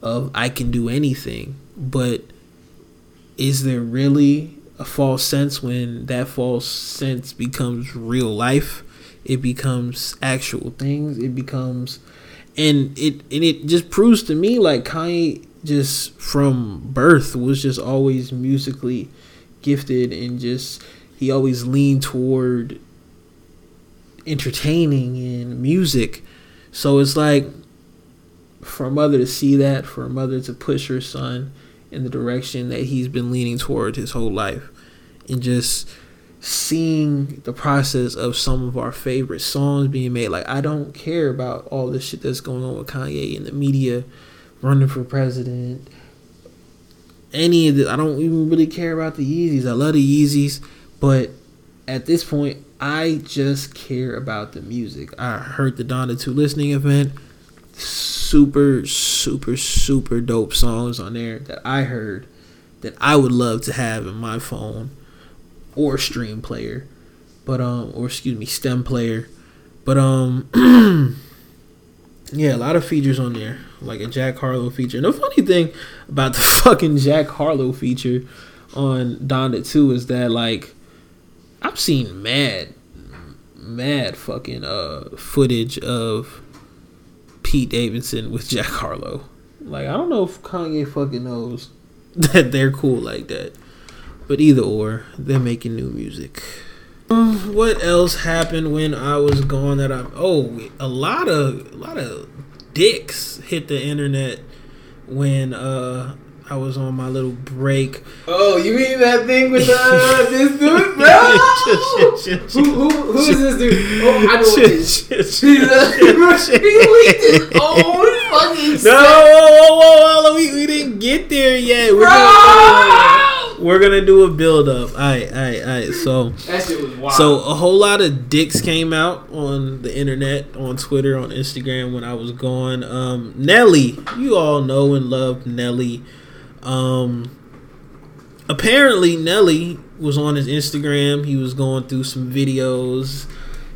of I can do anything, but is there really a false sense when that false sense becomes real life? It becomes actual things. It becomes and it and it just proves to me like Kanye just from birth was just always musically gifted and just he always leaned toward entertaining and music. So it's like for a mother to see that, for a mother to push her son in the direction that he's been leaning toward his whole life, and just seeing the process of some of our favorite songs being made. Like I don't care about all this shit that's going on with Kanye and the media running for president. Any of the, I don't even really care about the Yeezys. I love the Yeezys, but at this point, I just care about the music. I heard the Donda 2 listening event. Super, super, super dope songs on there that I heard that I would love to have in my phone or stream player. But um or excuse me, stem player. But um yeah, a lot of features on there. Like a Jack Harlow feature. And the funny thing about the fucking Jack Harlow feature on Donda 2 is that like I've seen mad mad fucking uh footage of Pete Davidson with Jack Harlow. Like I don't know if Kanye fucking knows that they're cool like that. But either or, they're making new music. Um, What else happened when I was gone that I'm oh a lot of a lot of dicks hit the internet when uh I was on my little break. Oh, you mean that thing with uh, this dude, bro? who, who, who is this dude? Oh, I know what it is. He's, he leaked his own fucking No, whoa, whoa, whoa, whoa, we, we didn't get there yet. We're gonna, we're gonna do a build up. Alright, alright, alright. So That shit was wild. So a whole lot of dicks came out on the internet, on Twitter, on Instagram when I was gone. Um, Nelly, you all know and love Nelly. Um, apparently Nelly was on his Instagram. He was going through some videos.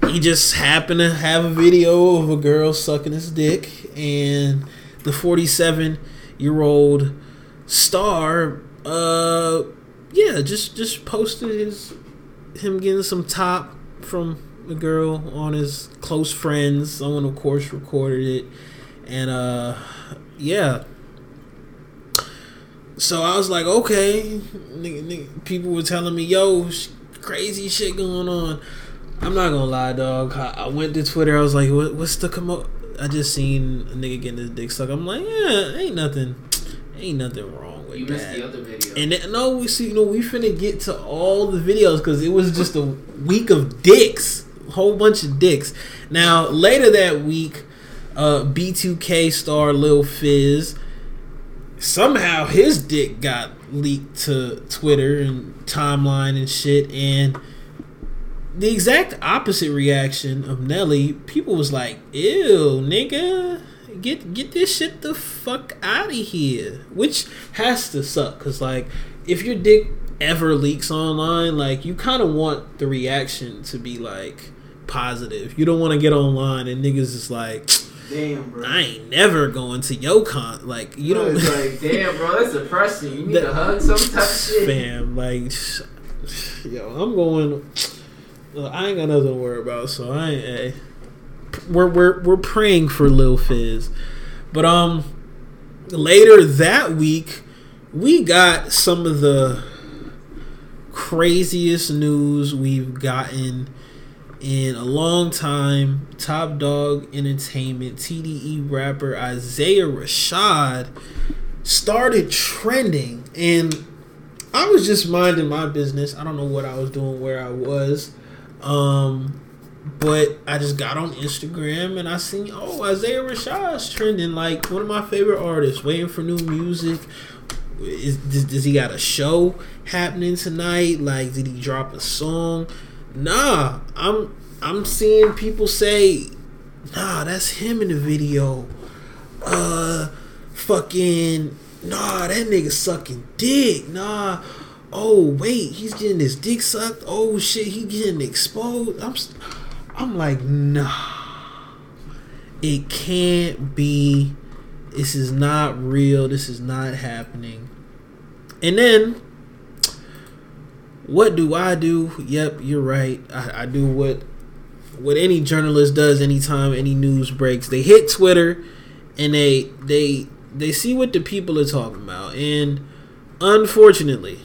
He just happened to have a video of a girl sucking his dick, and the 47 year old star, uh, yeah, just just posted his him getting some top from the girl on his close friends. Someone, of course, recorded it, and uh, yeah. So I was like, okay, people were telling me, yo, crazy shit going on. I'm not gonna lie, dog. I, went to Twitter. I was like, what, what's the commo? I just seen a nigga getting his dick sucked. I'm like, yeah, ain't nothing, ain't nothing wrong You missed the other video. And then, no, we see, you know, we finna get to all the videos because it was just a week of dicks, whole bunch of dicks. Now later that week, uh, B2K star Lil Fizz, somehow his dick got leaked to Twitter and timeline and shit, and the exact opposite reaction of Nelly. People was like, "Ew, nigga." Get get this shit the fuck out of here, which has to suck. Cause like, if your dick ever leaks online, like you kind of want the reaction to be like positive. You don't want to get online and niggas is like, Damn, bro. I ain't never going to your con. Like you Bro, don't. it's like, damn, bro, that's depressing. You need That- a hug, some type of shit. Fam, like, yo, I'm going. Look, I ain't got nothing to worry about, so I ain't. Hey, we're we're we're praying for Lil Fizz, but um, later that week, we got some of the craziest news we've gotten in a long time. Top Dawg Entertainment TDE rapper Isaiah Rashad started trending and I was just minding my business. I don't know what I was doing where I was. Um but I just got on Instagram and I seen oh Isaiah Rashad's trending like one of my favorite artists, waiting for new music. Is does, does he got a show happening tonight? Like did he drop a song? Nah, I'm I'm seeing people say, nah, that's him in the video. Uh fucking nah, that nigga sucking dick. Nah. Oh wait, he's getting his dick sucked. Oh shit, he getting exposed. I'm s- I'm like, nah. It can't be. This is not real. This is not happening. And then what do I do? Yep, you're right. I, I do what what any journalist does anytime any news breaks. They hit Twitter and they they they see what the people are talking about. And unfortunately,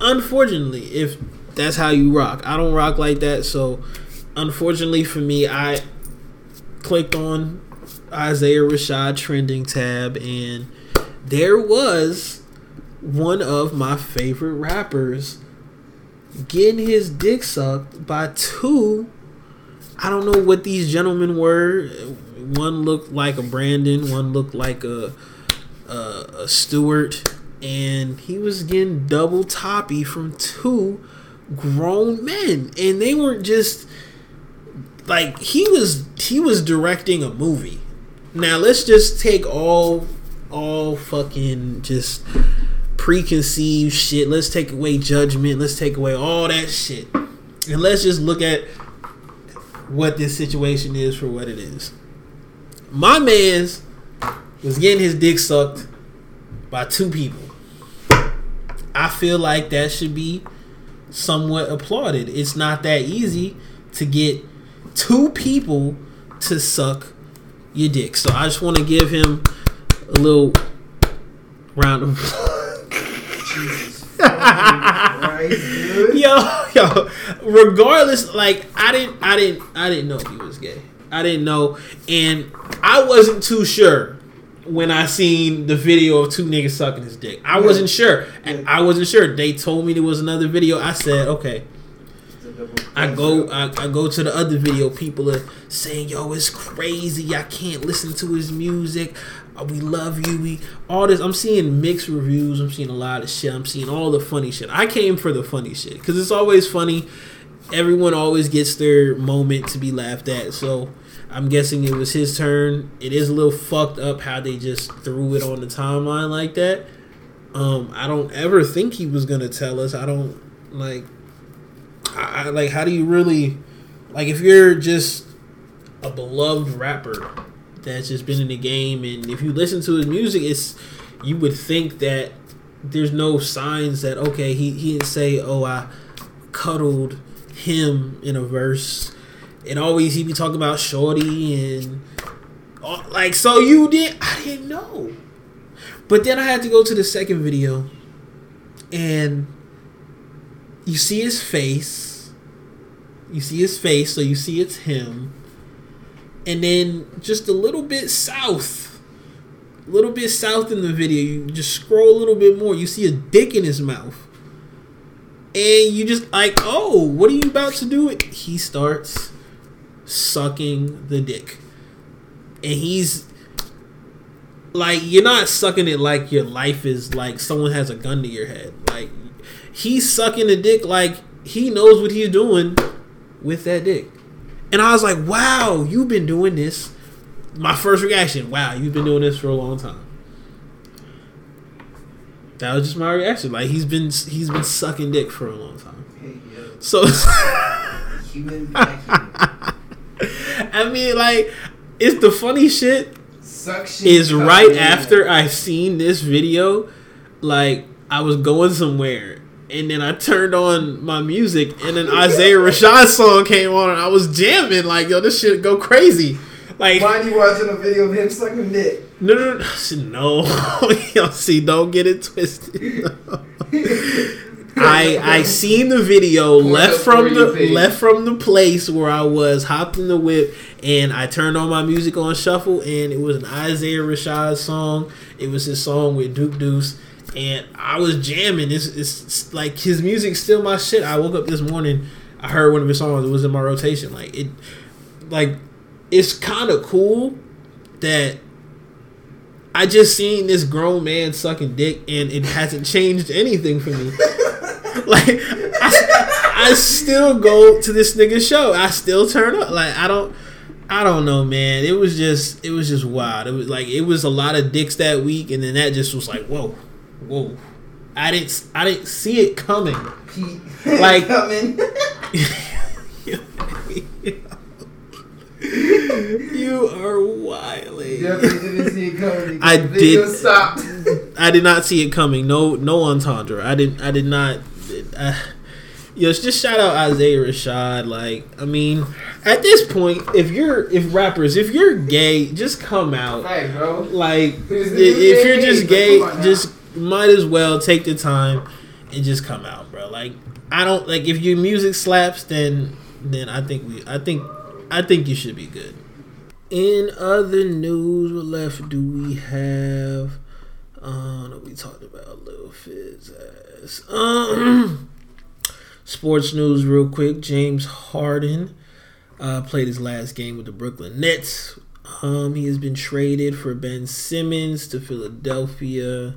unfortunately, if that's how you rock, I don't rock like that. So unfortunately for me, I clicked on Isaiah Rashad trending tab and there was one of my favorite rappers getting his dick sucked by two I don't know what these gentlemen were. One looked like a Brandon. One looked like a a, a Stewart, and he was getting double toppy from two grown men, and they weren't just like he was he was directing a movie. Now let's just take all all fucking just preconceived shit. Let's take away judgment. Let's take away all that shit. And let's just look at what this situation is for what it is. My man's was getting his dick sucked by two people. I feel like that should be somewhat applauded. It's not that easy to get two people to suck your dick. So I just want to give him a little round of applause. yo, yo. Regardless, like I didn't, I didn't, I didn't know he was gay. I didn't know, and I wasn't too sure when I seen the video of two niggas sucking his dick. I wasn't sure, and I wasn't sure. They told me there was another video. I said, okay. I go, I, I go to the other video. People are saying, "Yo, it's crazy. I can't listen to his music. Uh, We love you. We all this." I'm seeing mixed reviews. I'm seeing a lot of shit. I'm seeing all the funny shit. I came for the funny shit because it's always funny. Everyone always gets their moment to be laughed at. So I'm guessing it was his turn. It is a little fucked up how they just threw it on the timeline like that. Um, I don't ever think he was gonna tell us. I don't like. I, I like. How do you really like if you're just a beloved rapper that's just been in the game, and if you listen to his music, it's you would think that there's no signs that okay, he he didn't say, oh, I cuddled him in a verse, and always he be talking about shorty and like so you did. I didn't know, but then I had to go to the second video, and you see his face. You see his face, so you see it's him. And then just a little bit south, a little bit south in the video, you just scroll a little bit more, you see a dick in his mouth. And you just like, oh, what are you about to do? He starts sucking the dick. And he's like, you're not sucking it like your life is like someone has a gun to your head. Like, he's sucking the dick like he knows what he's doing with that dick. And I was like, wow, you've been doing this. My first reaction, wow, you've been doing this for a long time. That was just my reaction. Like he's been he's been sucking dick for a long time. So I mean like it's the funny shit Suction is right yeah. after I seen this video, like I was going somewhere and then I turned on my music and then Isaiah Rashad song came on and I was jamming like yo this shit go crazy. Like Mind you watching a video of him sucking dick. no, no, no, no. Yo, see, don't get it twisted. I I seen the video left from the left from the place where I was, hopped in the whip, and I turned on my music on shuffle, and it was an Isaiah Rashad song. It was his song with Duke Deuce, and I was jamming. It's, it's, it's like his music's still my shit. I woke up this morning, I heard one of his songs. It was in my rotation. Like it, like it's kind of cool that I just seen this grown man sucking dick and it hasn't changed anything for me. like I, I still go to this nigga show. I still turn up. Like I don't I don't know, man. It was just it was just wild. It was like it was a lot of dicks that week and then that just was like, whoa, whoa. I didn't I didn't see it coming. Like coming. you are wilding. Definitely didn't see it coming. I did. stopped. I did not see it coming. No, no entendre. I didn't. I did not. Uh, yo, just shout out Isaiah Rashad. Like, I mean, at this point, if you're, if rappers, if you're gay, just come out. Hey, bro. Like, i- if you're just gay, come on now. just might as well take the time and just come out, bro. Like, I don't like if your music slaps, then then I think we, I think, I think you should be good. In other news, what left do we have? Uh, no, we talked about Lil Fizz ass. Um, sports news, real quick. James Harden uh, played his last game with the Brooklyn Nets. Um, he has been traded for Ben Simmons to Philadelphia.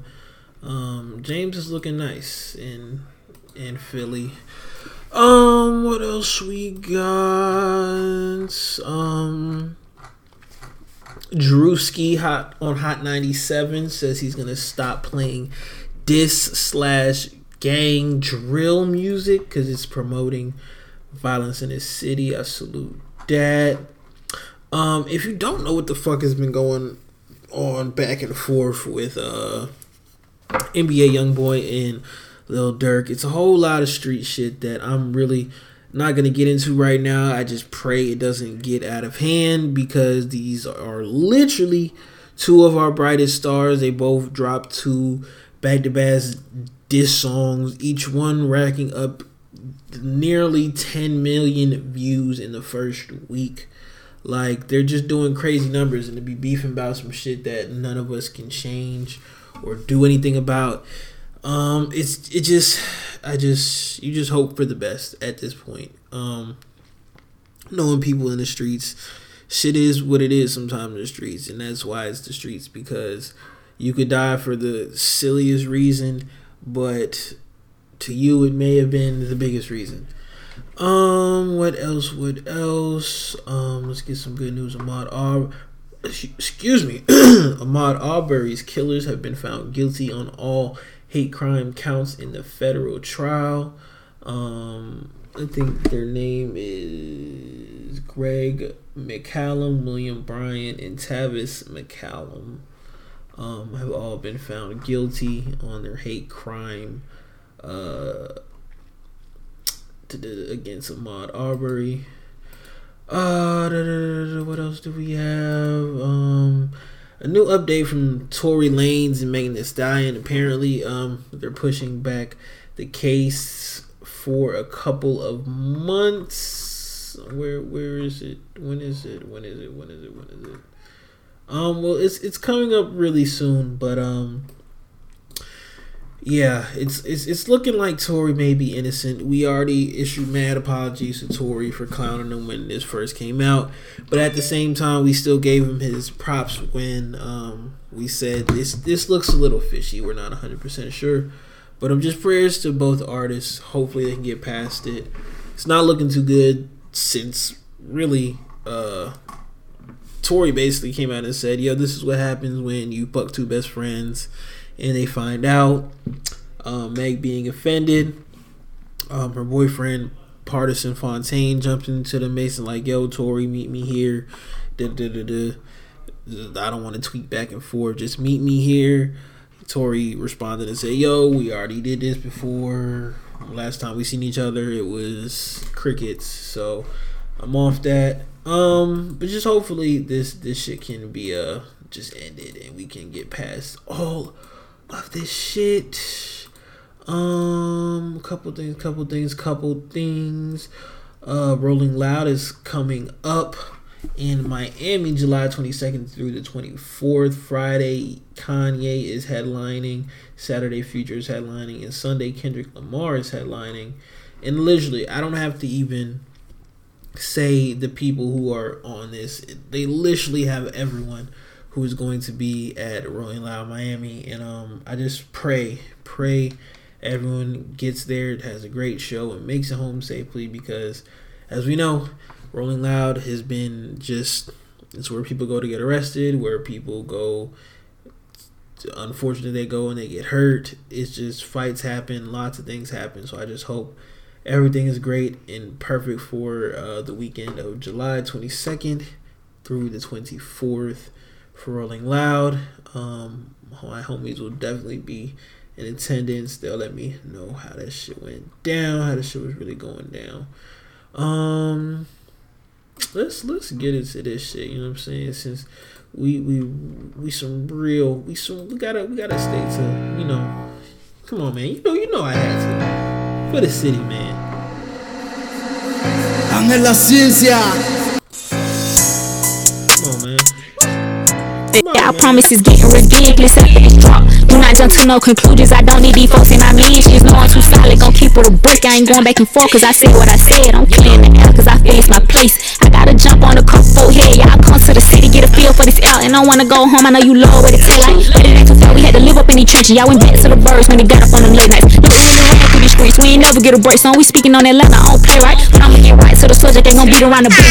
Um, James is looking nice in in Philly. Um, what else we got? Um, Drewski hot on Hot 97 says he's gonna stop playing diss slash gang drill music because it's promoting violence in his city. I salute that. Um, if you don't know what the fuck has been going on back and forth with uh NBA YoungBoy and Lil Durk, it's a whole lot of street shit that I'm really not gonna get into right now. I just pray it doesn't get out of hand because these are literally two of our brightest stars. They both dropped two back to back diss songs, each one racking up nearly 10 million views in the first week. Like they're just doing crazy numbers and to be beefing about some shit that none of us can change or do anything about. Um, it's it just I just you just hope for the best at this point. Um, knowing people in the streets, shit is what it is sometimes in the streets, and that's why it's the streets because you could die for the silliest reason, but to you it may have been the biggest reason. Um, what else? What else? Um, let's get some good news. Ahmad Ar, excuse me, Ahmaud Arbery's killers have been found guilty on all hate crime counts in the federal trial. Um, I think their name is Greg McCallum, William Bryant, and Tavis McCallum. Um, have all been found guilty on their hate crime uh, against Ahmaud Arbery. Uh, what else do we have? Um, a new update from Tory Lanez and Megan Thee Stallion. Apparently, um, they're pushing back the case for a couple of months. Where where is it? When is it? When is it? When is it? When is it? Um, well, it's it's coming up really soon, but um, yeah, it's it's it's looking like Tory may be innocent. We already issued mad apologies to Tory for clowning him when this first came out, but at the same time, we still gave him his props when um, we said this this looks a little fishy. We're not hundred percent sure, but I'm just prayers to both artists. Hopefully, they can get past it. It's not looking too good since really uh, Tory basically came out and said, "Yo, this is what happens when you fuck two best friends." and they find out um, Meg being offended. Um, her boyfriend, Pardison Fontaine, jumped into the mason like, "Yo, Tory, meet me here." Da, da, da, da. I don't want to tweet back and forth. Just meet me here. Tory responded and said, "Yo, we already did this before. Last time we seen each other, it was crickets. So I'm off that. Um, but just hopefully this this shit can be uh just ended and we can get past all of this shit. Um, couple things, couple things, couple things. Uh, Rolling Loud is coming up in Miami, July 22nd through the 24th. Friday, Kanye is headlining. Saturday, Future is headlining. And Sunday, Kendrick Lamar is headlining. And literally, I don't have to even say the people who are on this. They literally have everyone who is going to be at Rolling Loud Miami. And um, I just pray, pray everyone gets there, has a great show, and makes it home safely because, as we know, Rolling Loud has been just it's where people go to get arrested, where people go. Unfortunately, they go and they get hurt. It's just fights happen, lots of things happen. So I just hope everything is great and perfect for uh, the weekend of July 22nd through the 24th for Rolling Loud. Um, my homies will definitely be in attendance. They'll let me know how that shit went down, how the shit was really going down. Um, let's let's get into this shit. You know what I'm saying? Since we we we some real we some we gotta we gotta stay to you know. Come on, man. You know you know I had to for the city, man. Ángel la ciencia. Come on, man. I promise it's getting ridiculous at this drop. Do not jump to no conclusions. I don't need these folks in my mentions. No, I'm too solid. Gon' keep it a brick. I ain't going back and forth cause I said what I said. I'm clearing the air cause I it's my place. I gotta jump on the couple here. Y'all come to the city, get a feel for this out. And I wanna go home. I know you love what it taste like. But it ain't too far. We had to live up in these trenches. Y'all went back to the birds when they got up on them late nights. Look, we through these streets. We ain't never get a break. So we speaking on Atlanta. I don't play right. But I'ma get right to the subject. Ain't gon' beat around the bush.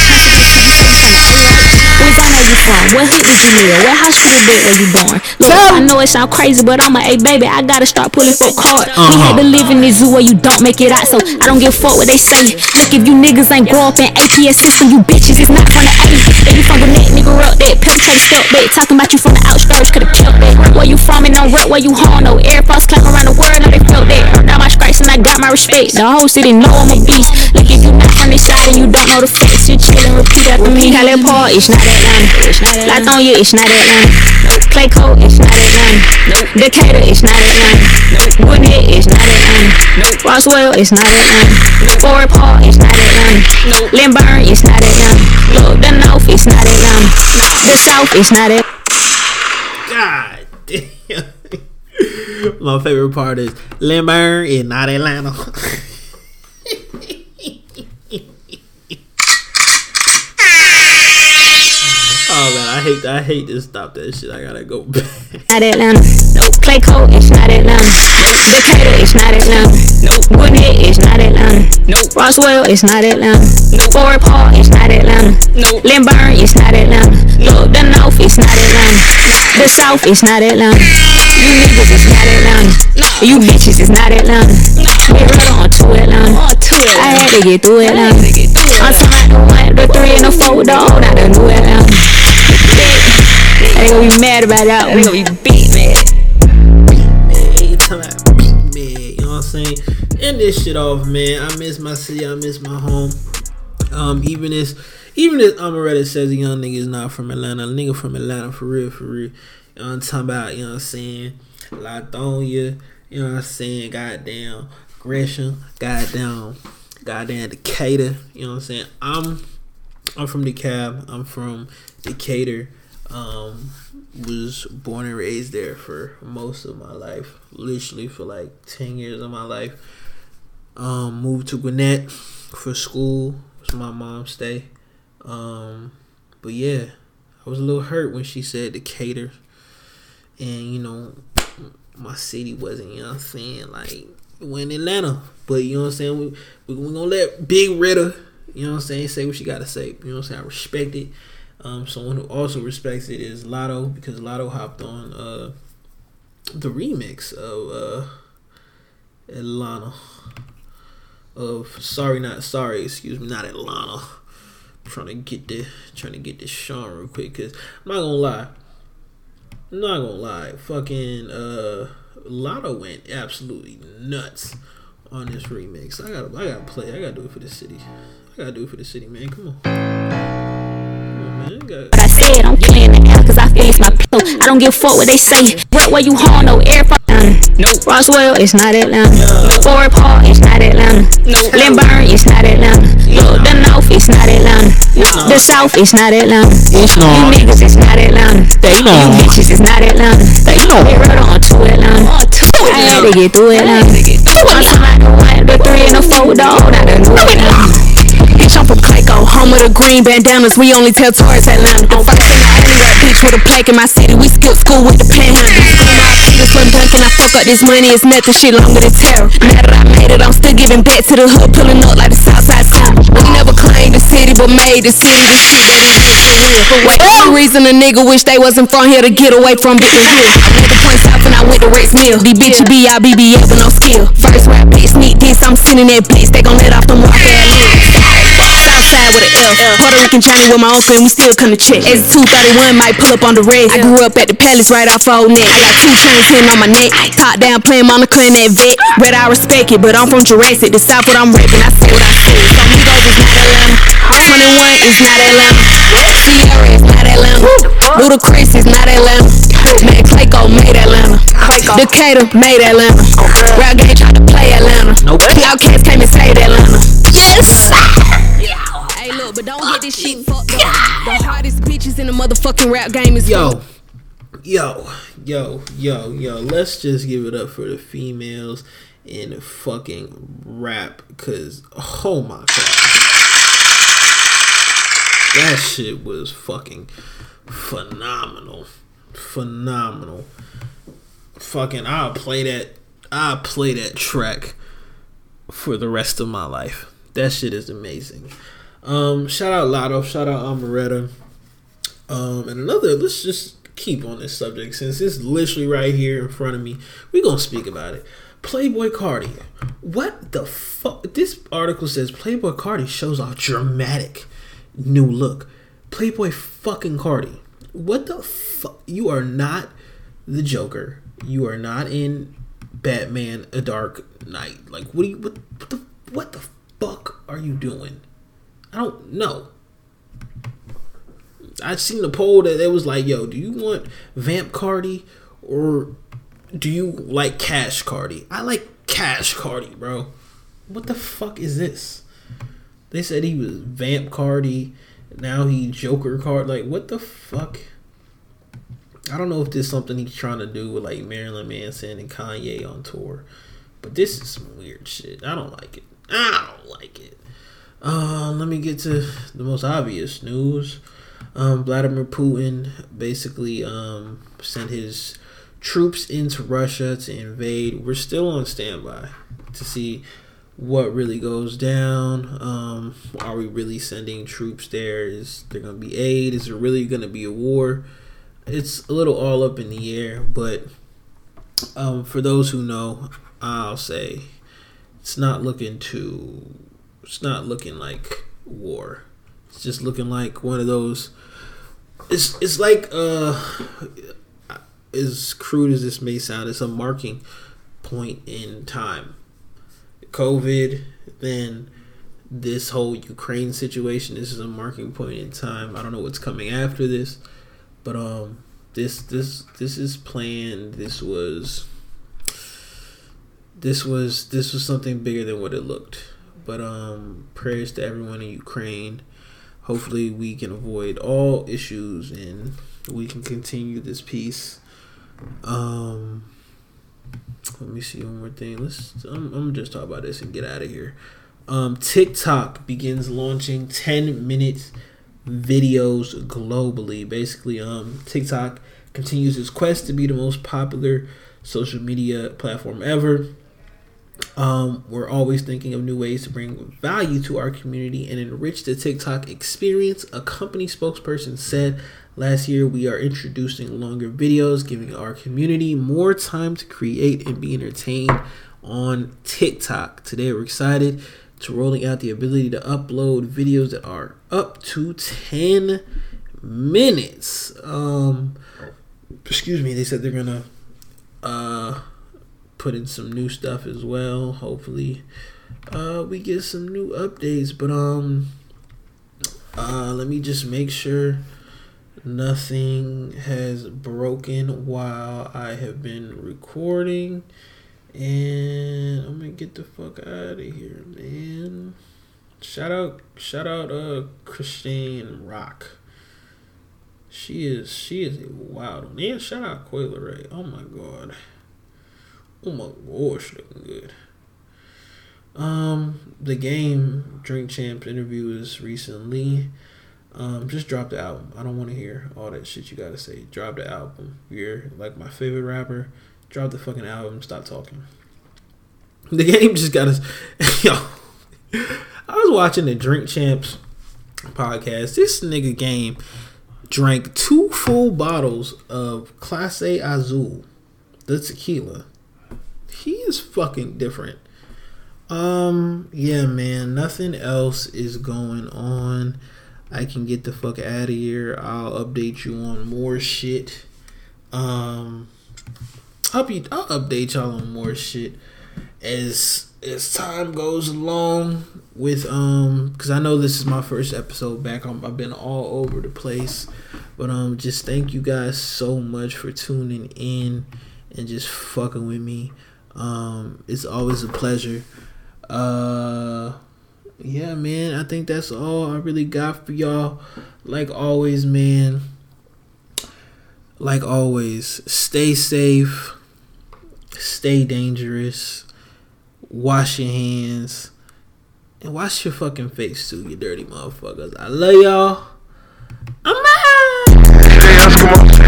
Where Zona you from? What hood did you live? What high school bed were you born? Look, I know it sound crazy, but I'm a A baby. I gotta start pulling for card. We had to live in this zoo where you don't make it out, so I don't give a fuck what they say. Look, if you niggas ain't grow up in APS system, you bitches is not from the A. If you from the net, nigga, up that perpetrator step back. Talking about you from the outskirts, could've killed that. Where you from and don't rep where you home, no air force climb around the world, know they felt that. Now my stripes and I got my respect. The whole city know I'm a beast. Look, if you not from this side and you don't know the facts, you chillin', repeat after me. Cali Paul, it's not Atlanta. Lithonia, it's not Atlanta. Clayco, it's not Atlanta. No Decatur, it's not Atlanta. Gwinnett, it's not Atlanta. No, Roswell, it's not Atlanta. Fort Paul, it's not Atlanta. Lilburn, it's not Atlanta. Look, the North, it's not Atlanta. The South, it's not Atlanta. God damn. My favorite part is Lilburn is not Atlanta. oh man, I hate I hate to stop that shit. I gotta go back. not Atlanta. Nope. Clayco, it's not Atlanta. Decatur, it's not Atlanta. Nope. Gwinnett, it's not Atlanta. Nope. Roswell, it's not Atlanta. Nope. Fort Paul, it's not Atlanta. Nope. Lilburn, it's not Atlanta. Look, the North, it's not Atlanta. The South, it's not Atlanta. You niggas, it's not Atlanta. You bitches, it's not Atlanta. We real on to Atlanta. I had to get through Atlanta. I'm talking about the one, the three, and the four, the old, not the new Atlanta. They gonna be mad about that. We gonna be beat mad. Time I beat me. You know what I'm saying? End this shit off, man. I miss my city. I miss my home. Um, even as even as Amaretta says a young nigga is not from Atlanta, a nigga from Atlanta for real, for real. You know I'm talking about? You know what I'm saying? Lithonia, you know what I'm saying? Goddamn Gresham, goddamn, goddamn Decatur. You know what I'm saying? I'm I'm from DeKalb. I'm from Decatur. Um, was born and raised there for most of my life, literally for like ten years of my life. Um, moved to Gwinnett for school. Was my mom's stay. Um, but yeah, I was a little hurt when she said Decatur, and you know, my city wasn't. You know I'm saying? Like went in Atlanta, but you know I'm saying. We we we gonna let Big Ritter, you know I'm saying, say what she gotta say. You know I'm saying? I respect it. Um, someone who also respects it is Latto because Latto hopped on uh the remix of uh Atlanta of Sorry Not Sorry, excuse me, not Atlanta. I'm trying to get the trying to get this Sean real quick because I'm not gonna lie. I'm not gonna lie. Fucking uh Latto went absolutely nuts on this remix. I gotta I gotta play. I gotta do it for the city. I gotta do it for the city, man. Come on. I said I'm playing the air cause I feel it's my pillow. I don't give a fuck what they say. Rep where you home, no air fuck. Nope. Roswell, it's not Atlanta. No. Fort Paul, it's not Atlanta. No. Lilburn, it's not Atlanta. Look, the North, it's not Atlanta. The South, it's not Atlanta. It's not. You niggas, it's not Atlanta. They know. You bitches, it's not Atlanta. They know. We real on to Atlanta. On to I had to get through Atlanta. Talking about the one, the three, and the four, old, not the new Atlanta. Bitch, I'm from Clayco, home of the green bandanas. We only tell tourists Atlanta. The and the only rap bitch with a plaque in my city. We skip school with the panhandle. Peter Slim Duncan. I fuck up this money. It's nothing shit longer than terror. Now that I made it, I'm still giving back to the hood, pulling up like the Southside City. We never claimed the city, but made the city the shit that it is for real. For what the reason a nigga wish they wasn't from here to get away from Big Hill. I went to Point South and I went to Rex Mill. These bitches be I BBL with no skill. First rap bitch, sneak this, I'm sending that bitch. They gon' let off them rock ass lips. Southside with an L. Puerto Rican Johnny with my uncle and we still come to check. As 231 might pull up on the red. I grew up at the palace right off old neck. I got two chains hitting on my neck. Top down playing Monica in that vet. Red I respect it, but I'm from Jurassic. The South what I'm rapping, I say what I say. So Migos is not Atlanta. 21 is not Atlanta. Ciara is not Atlanta. Ludacris is not Atlanta. Man, Clayco made Atlanta. Decatur made Atlanta. Rap game tried to play Atlanta. Nope. OutKast came and saved Atlanta. Yes. Hey, look, but don't get this shit ah, fucked up. The hardest bitches in the motherfucking rap game is Yo, yo, yo, yo, yo, let's just give it up for the females in fucking rap, cause oh my god, that shit was fucking phenomenal, phenomenal. Fucking, I'll play that. I'll play that track for the rest of my life. That shit is amazing. Um, shout out Latto, shout out Amaretta. Um, and another, let's just keep on this subject since it's literally right here in front of me. We're gonna speak about it. Playboi Carti. What the fuck? This article says Playboi Carti shows off dramatic new look. Playboi fucking Carti. What the fuck? You are not the Joker. You are not in Batman: A Dark Knight. Like, what? You, what, what the what the fuck are you doing? I don't know. I seen a poll that it was like, "Yo, do you want Vamp Carti or do you like Cash Carti?" I like Cash Carti, bro. What the fuck is this? They said he was Vamp Carti. Now he Joker Card. Like, what the fuck? I don't know if this is something he's trying to do with like Marilyn Manson and Kanye on tour, but this is some weird shit. I don't like it. I don't like it. Uh, let me get to the most obvious news. Um, Vladimir Putin basically um, sent his troops into Russia to invade. We're still on standby to see what really goes down. Um, are we really sending troops there? Is there going to be aid? Is there really going to be a war? It's a little all up in the air, but um, for those who know, I'll say it's not looking too. It's not looking like war. It's just looking like one of those. It's it's like uh, as crude as this may sound, it's a marking point in time. COVID, then this whole Ukraine situation. This is a marking point in time. I don't know what's coming after this, but um, this this this is planned. This was this was this was something bigger than what it looked. But um, prayers to everyone in Ukraine. Hopefully, we can avoid all issues and we can continue this peace. Um, let me see one more thing. Let's. I'm, I'm just talk about this and get out of here. Um, TikTok begins launching 10 minute videos globally. Basically, um, TikTok continues its quest to be the most popular social media platform ever. Um, we're always thinking of new ways to bring value to our community and enrich the TikTok experience. A company spokesperson said last year we are introducing longer videos, giving our community more time to create and be entertained on TikTok. Today we're excited to rolling out the ability to upload videos that are up to 10 minutes. Um, excuse me, they said they're gonna uh put in some new stuff as well. Hopefully, uh, we get some new updates. But um, uh, let me just make sure nothing has broken while I have been recording. And I'm gonna get the fuck out of here, man. Shout out, shout out, uh, Chrisean Rock. She is, she is a wild one. And shout out Coi Leray. Oh my god. Oh my gosh, looking good. Um, the game Drink Champs interviews recently. Um, just drop the album. I don't want to hear all that shit you gotta say. Drop the album. You're like my favorite rapper. Drop the fucking album. Stop talking. The game just got us. Yo, I was watching the Drink Champs podcast. This nigga game drank two full bottles of Clase Azul, the tequila. He is fucking different. Um, yeah, man, nothing else is going on. I can get the fuck out of here. I'll update you on more shit. Um, I'll be I'll update y'all on more shit as as time goes along with um because I know this is my first episode back. i I've been all over the place, but um just thank you guys so much for tuning in and just fucking with me. Um, it's always a pleasure. Uh, yeah, man. I think that's all I really got for y'all. Like always, man. like always, stay safe, stay dangerous, wash your hands, and wash your fucking face too, you dirty motherfuckers. I love y'all. I'm I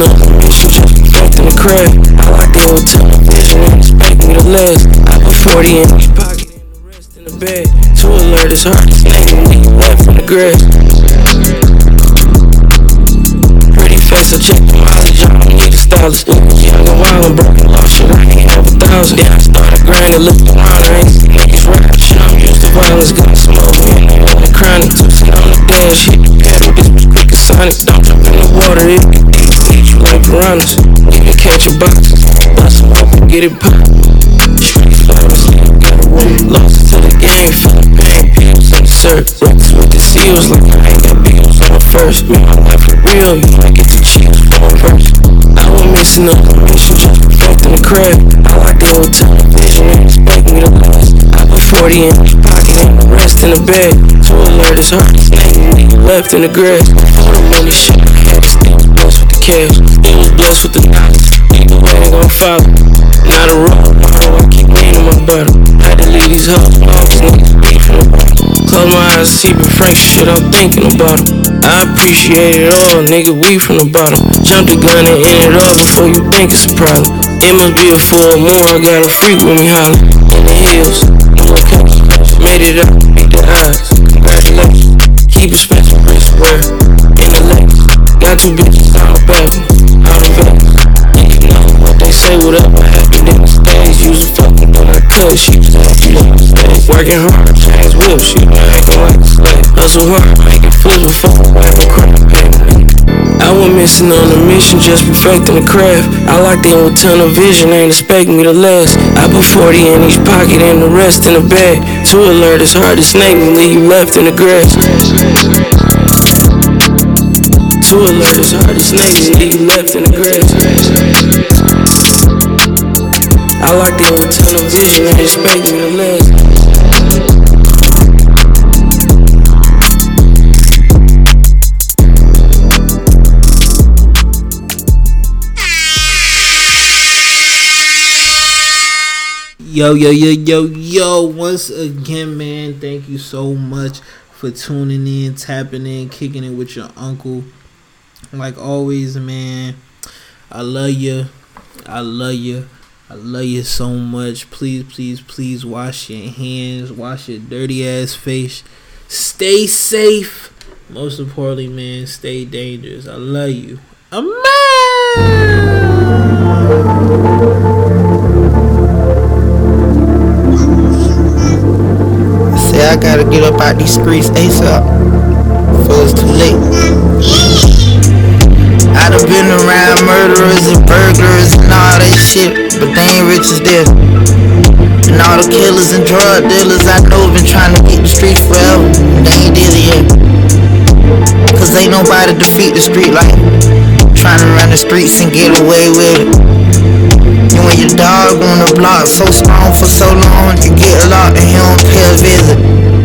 on the mission, just perfecting the crib. I like the old television and expect me the last. I put 40 in each pocket and the rest in the bag. To alert his heart, it's name when he left in the grass. Pretty face, I check the mileage, I don't need a stylist. Young and wild and broken, lost shit, I ain't have a thousand. Then I started grinding, looked around, I ain't seen niggas rap. Shit, I'm used to violence, gun smoke, man, they all the chronic. Toasting on the dash, hit the pedal, this was quick as Sonic. Don't jump in the water, it eat you catch a box, bust 'em open, get it popped. Street flowers, got a room, lost to the game, of pain, pills in the syrup. Rocks with the seals, like I ain't got bills on the first. My life for real, you might get the chills for a verse. I went missing on the mission, just perfecting the crib. I like the old television and expect me to last. I put 40 in each pocket and the rest in the bag. To alert his heart, his name left in the grass. Before the money shit, I had to the cash. Still was blessed with the knowledge. Way, they gon' follow. Not a role model, I keep leaning my butter. Had to leave these hoes, all these niggas beefing about it. Close my eyes, see but Frank shit, I'm thinking about it. I appreciate it all, nigga, we from the bottom. Jump the gun and end it all before you think it's a problem. It must be a full moon, I got a freak with me hollering. In the hills, in the country, made it up, beat the odds. Congratulations, keep expensive wristwear. In the legs, got two bitches on the back, out of Vegas. And you know what they say, whatever happened in the stage. Use a fucking but I could, she was happy on the stage. Working hard, change whips, she was acting like a slave. Hustle hard, making flips before I went crime payment. I went missing on a mission, just perfecting the craft. I like the old tunnel vision, ain't expect me to last. I put 40 in each pocket and the rest in the bag. To alert his heart, to snake me, leave you left in the grass. Snake me, leave left in the. I like the old tunnel vision, ain't expect me to. Yo, yo, yo, yo, yo. Once again, man, thank you so much for tuning in, tapping in, kicking it with your uncle. Like always, man, I love you. I love you. I love you so much. Please, please, please wash your hands, wash your dirty ass face. Stay safe. Most importantly, man, stay dangerous. I love you. Say I gotta get up out these streets ASAP before it's too late. I done been around murderers and burglars and all that shit, but they ain't rich as this. And all the killers and drug dealers I know been trying to beat the streets forever, they ain't did it yet. Cause ain't nobody defeat the street like trying to run the streets and get away with it. You And your dog on the block so strong for so long, you get locked and he don't pay a visit.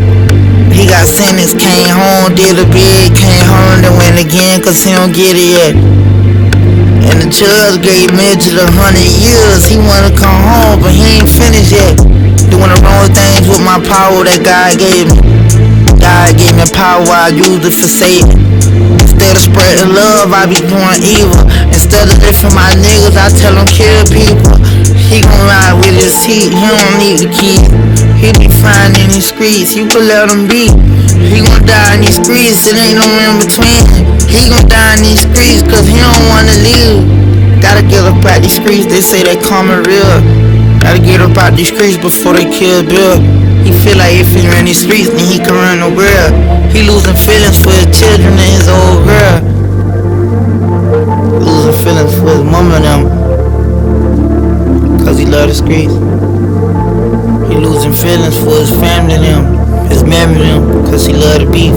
Got sentenced, came home, did a bid, came home and went again cause he don't get it yet. And the judge gave Mitchell a hundred years, he wanna come home but he ain't finished yet. Doing the wrong things with my power that God gave me. God gave me power, I use it for Satan. Instead of spreading love, I be doing evil. Instead of lifting my niggas, I tell them kill people. He gon' ride with his heat, he don't need the key. He be fine in these streets, you can let him be. He gon' die in these streets, it ain't no in between. He gon' die in these streets, cause he don't wanna leave. Gotta get up out these streets, they say they coming real. Gotta get up out these streets before they kill Bill. He feel like if he in these streets, then he can run the world. He losing feelings for his children and his old girl. Losing feelings for his mama and them. Cause he love the streets. Losing feelings for his family and them. His memory them. Cause he love the beef.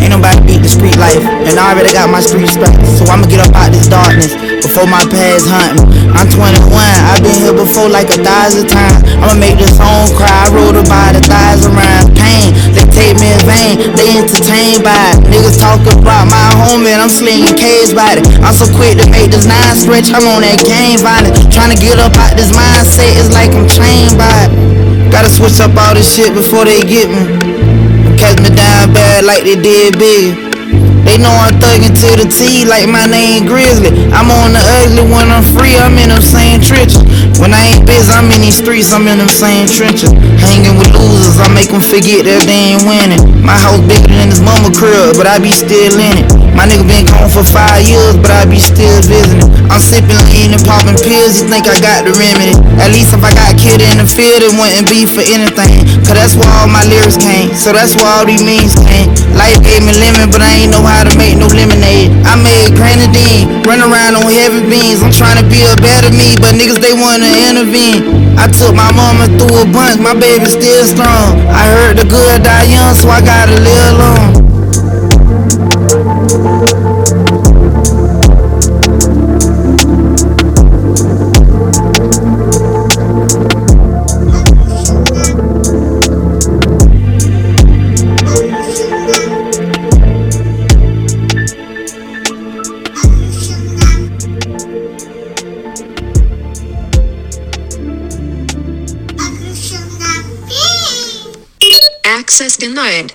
Ain't nobody beat the street life, and I already got my street respect. So I'ma get up out this darkness before my past hunting. I'm 21, I've been here before like a thousand times. I'ma make this song cry. I wrote about a thousand rhymes. Pain, they take me in vain, they entertained by it. Niggas talk about my homie, and I'm slinging K's by it. I'm so quick to make this nine stretch, I'm on that game violent. Trying to get up out this mindset, it's like I'm chained by it. Gotta switch up all this shit before they get me. Catch me down bad like they did big. They know I'm thuggin' to the T like my name Grizzly. I'm on the ugly when I'm free, I'm in them same trenches. When I ain't busy, I'm in these streets, I'm in them same trenches. Hanging with losers, I make them forget that they ain't winning. My house bigger than his mama crib, but I be still in it. My nigga been gone for five years, but I be still visiting. I'm sipping lean and popping pills, you think I got the remedy. At least if I got a kid in the field, it wouldn't be for anything. Cause that's where all my lyrics came, so that's where all these memes came. Life gave me lemon, but I ain't know how to make no lemonade. I made grenadine, run around on heavy beans. I'm trying to be a better me, but niggas they wanna intervene. I took my mama through a bunch, my baby still strong. I heard the good die young, so I gotta live long. Access denied.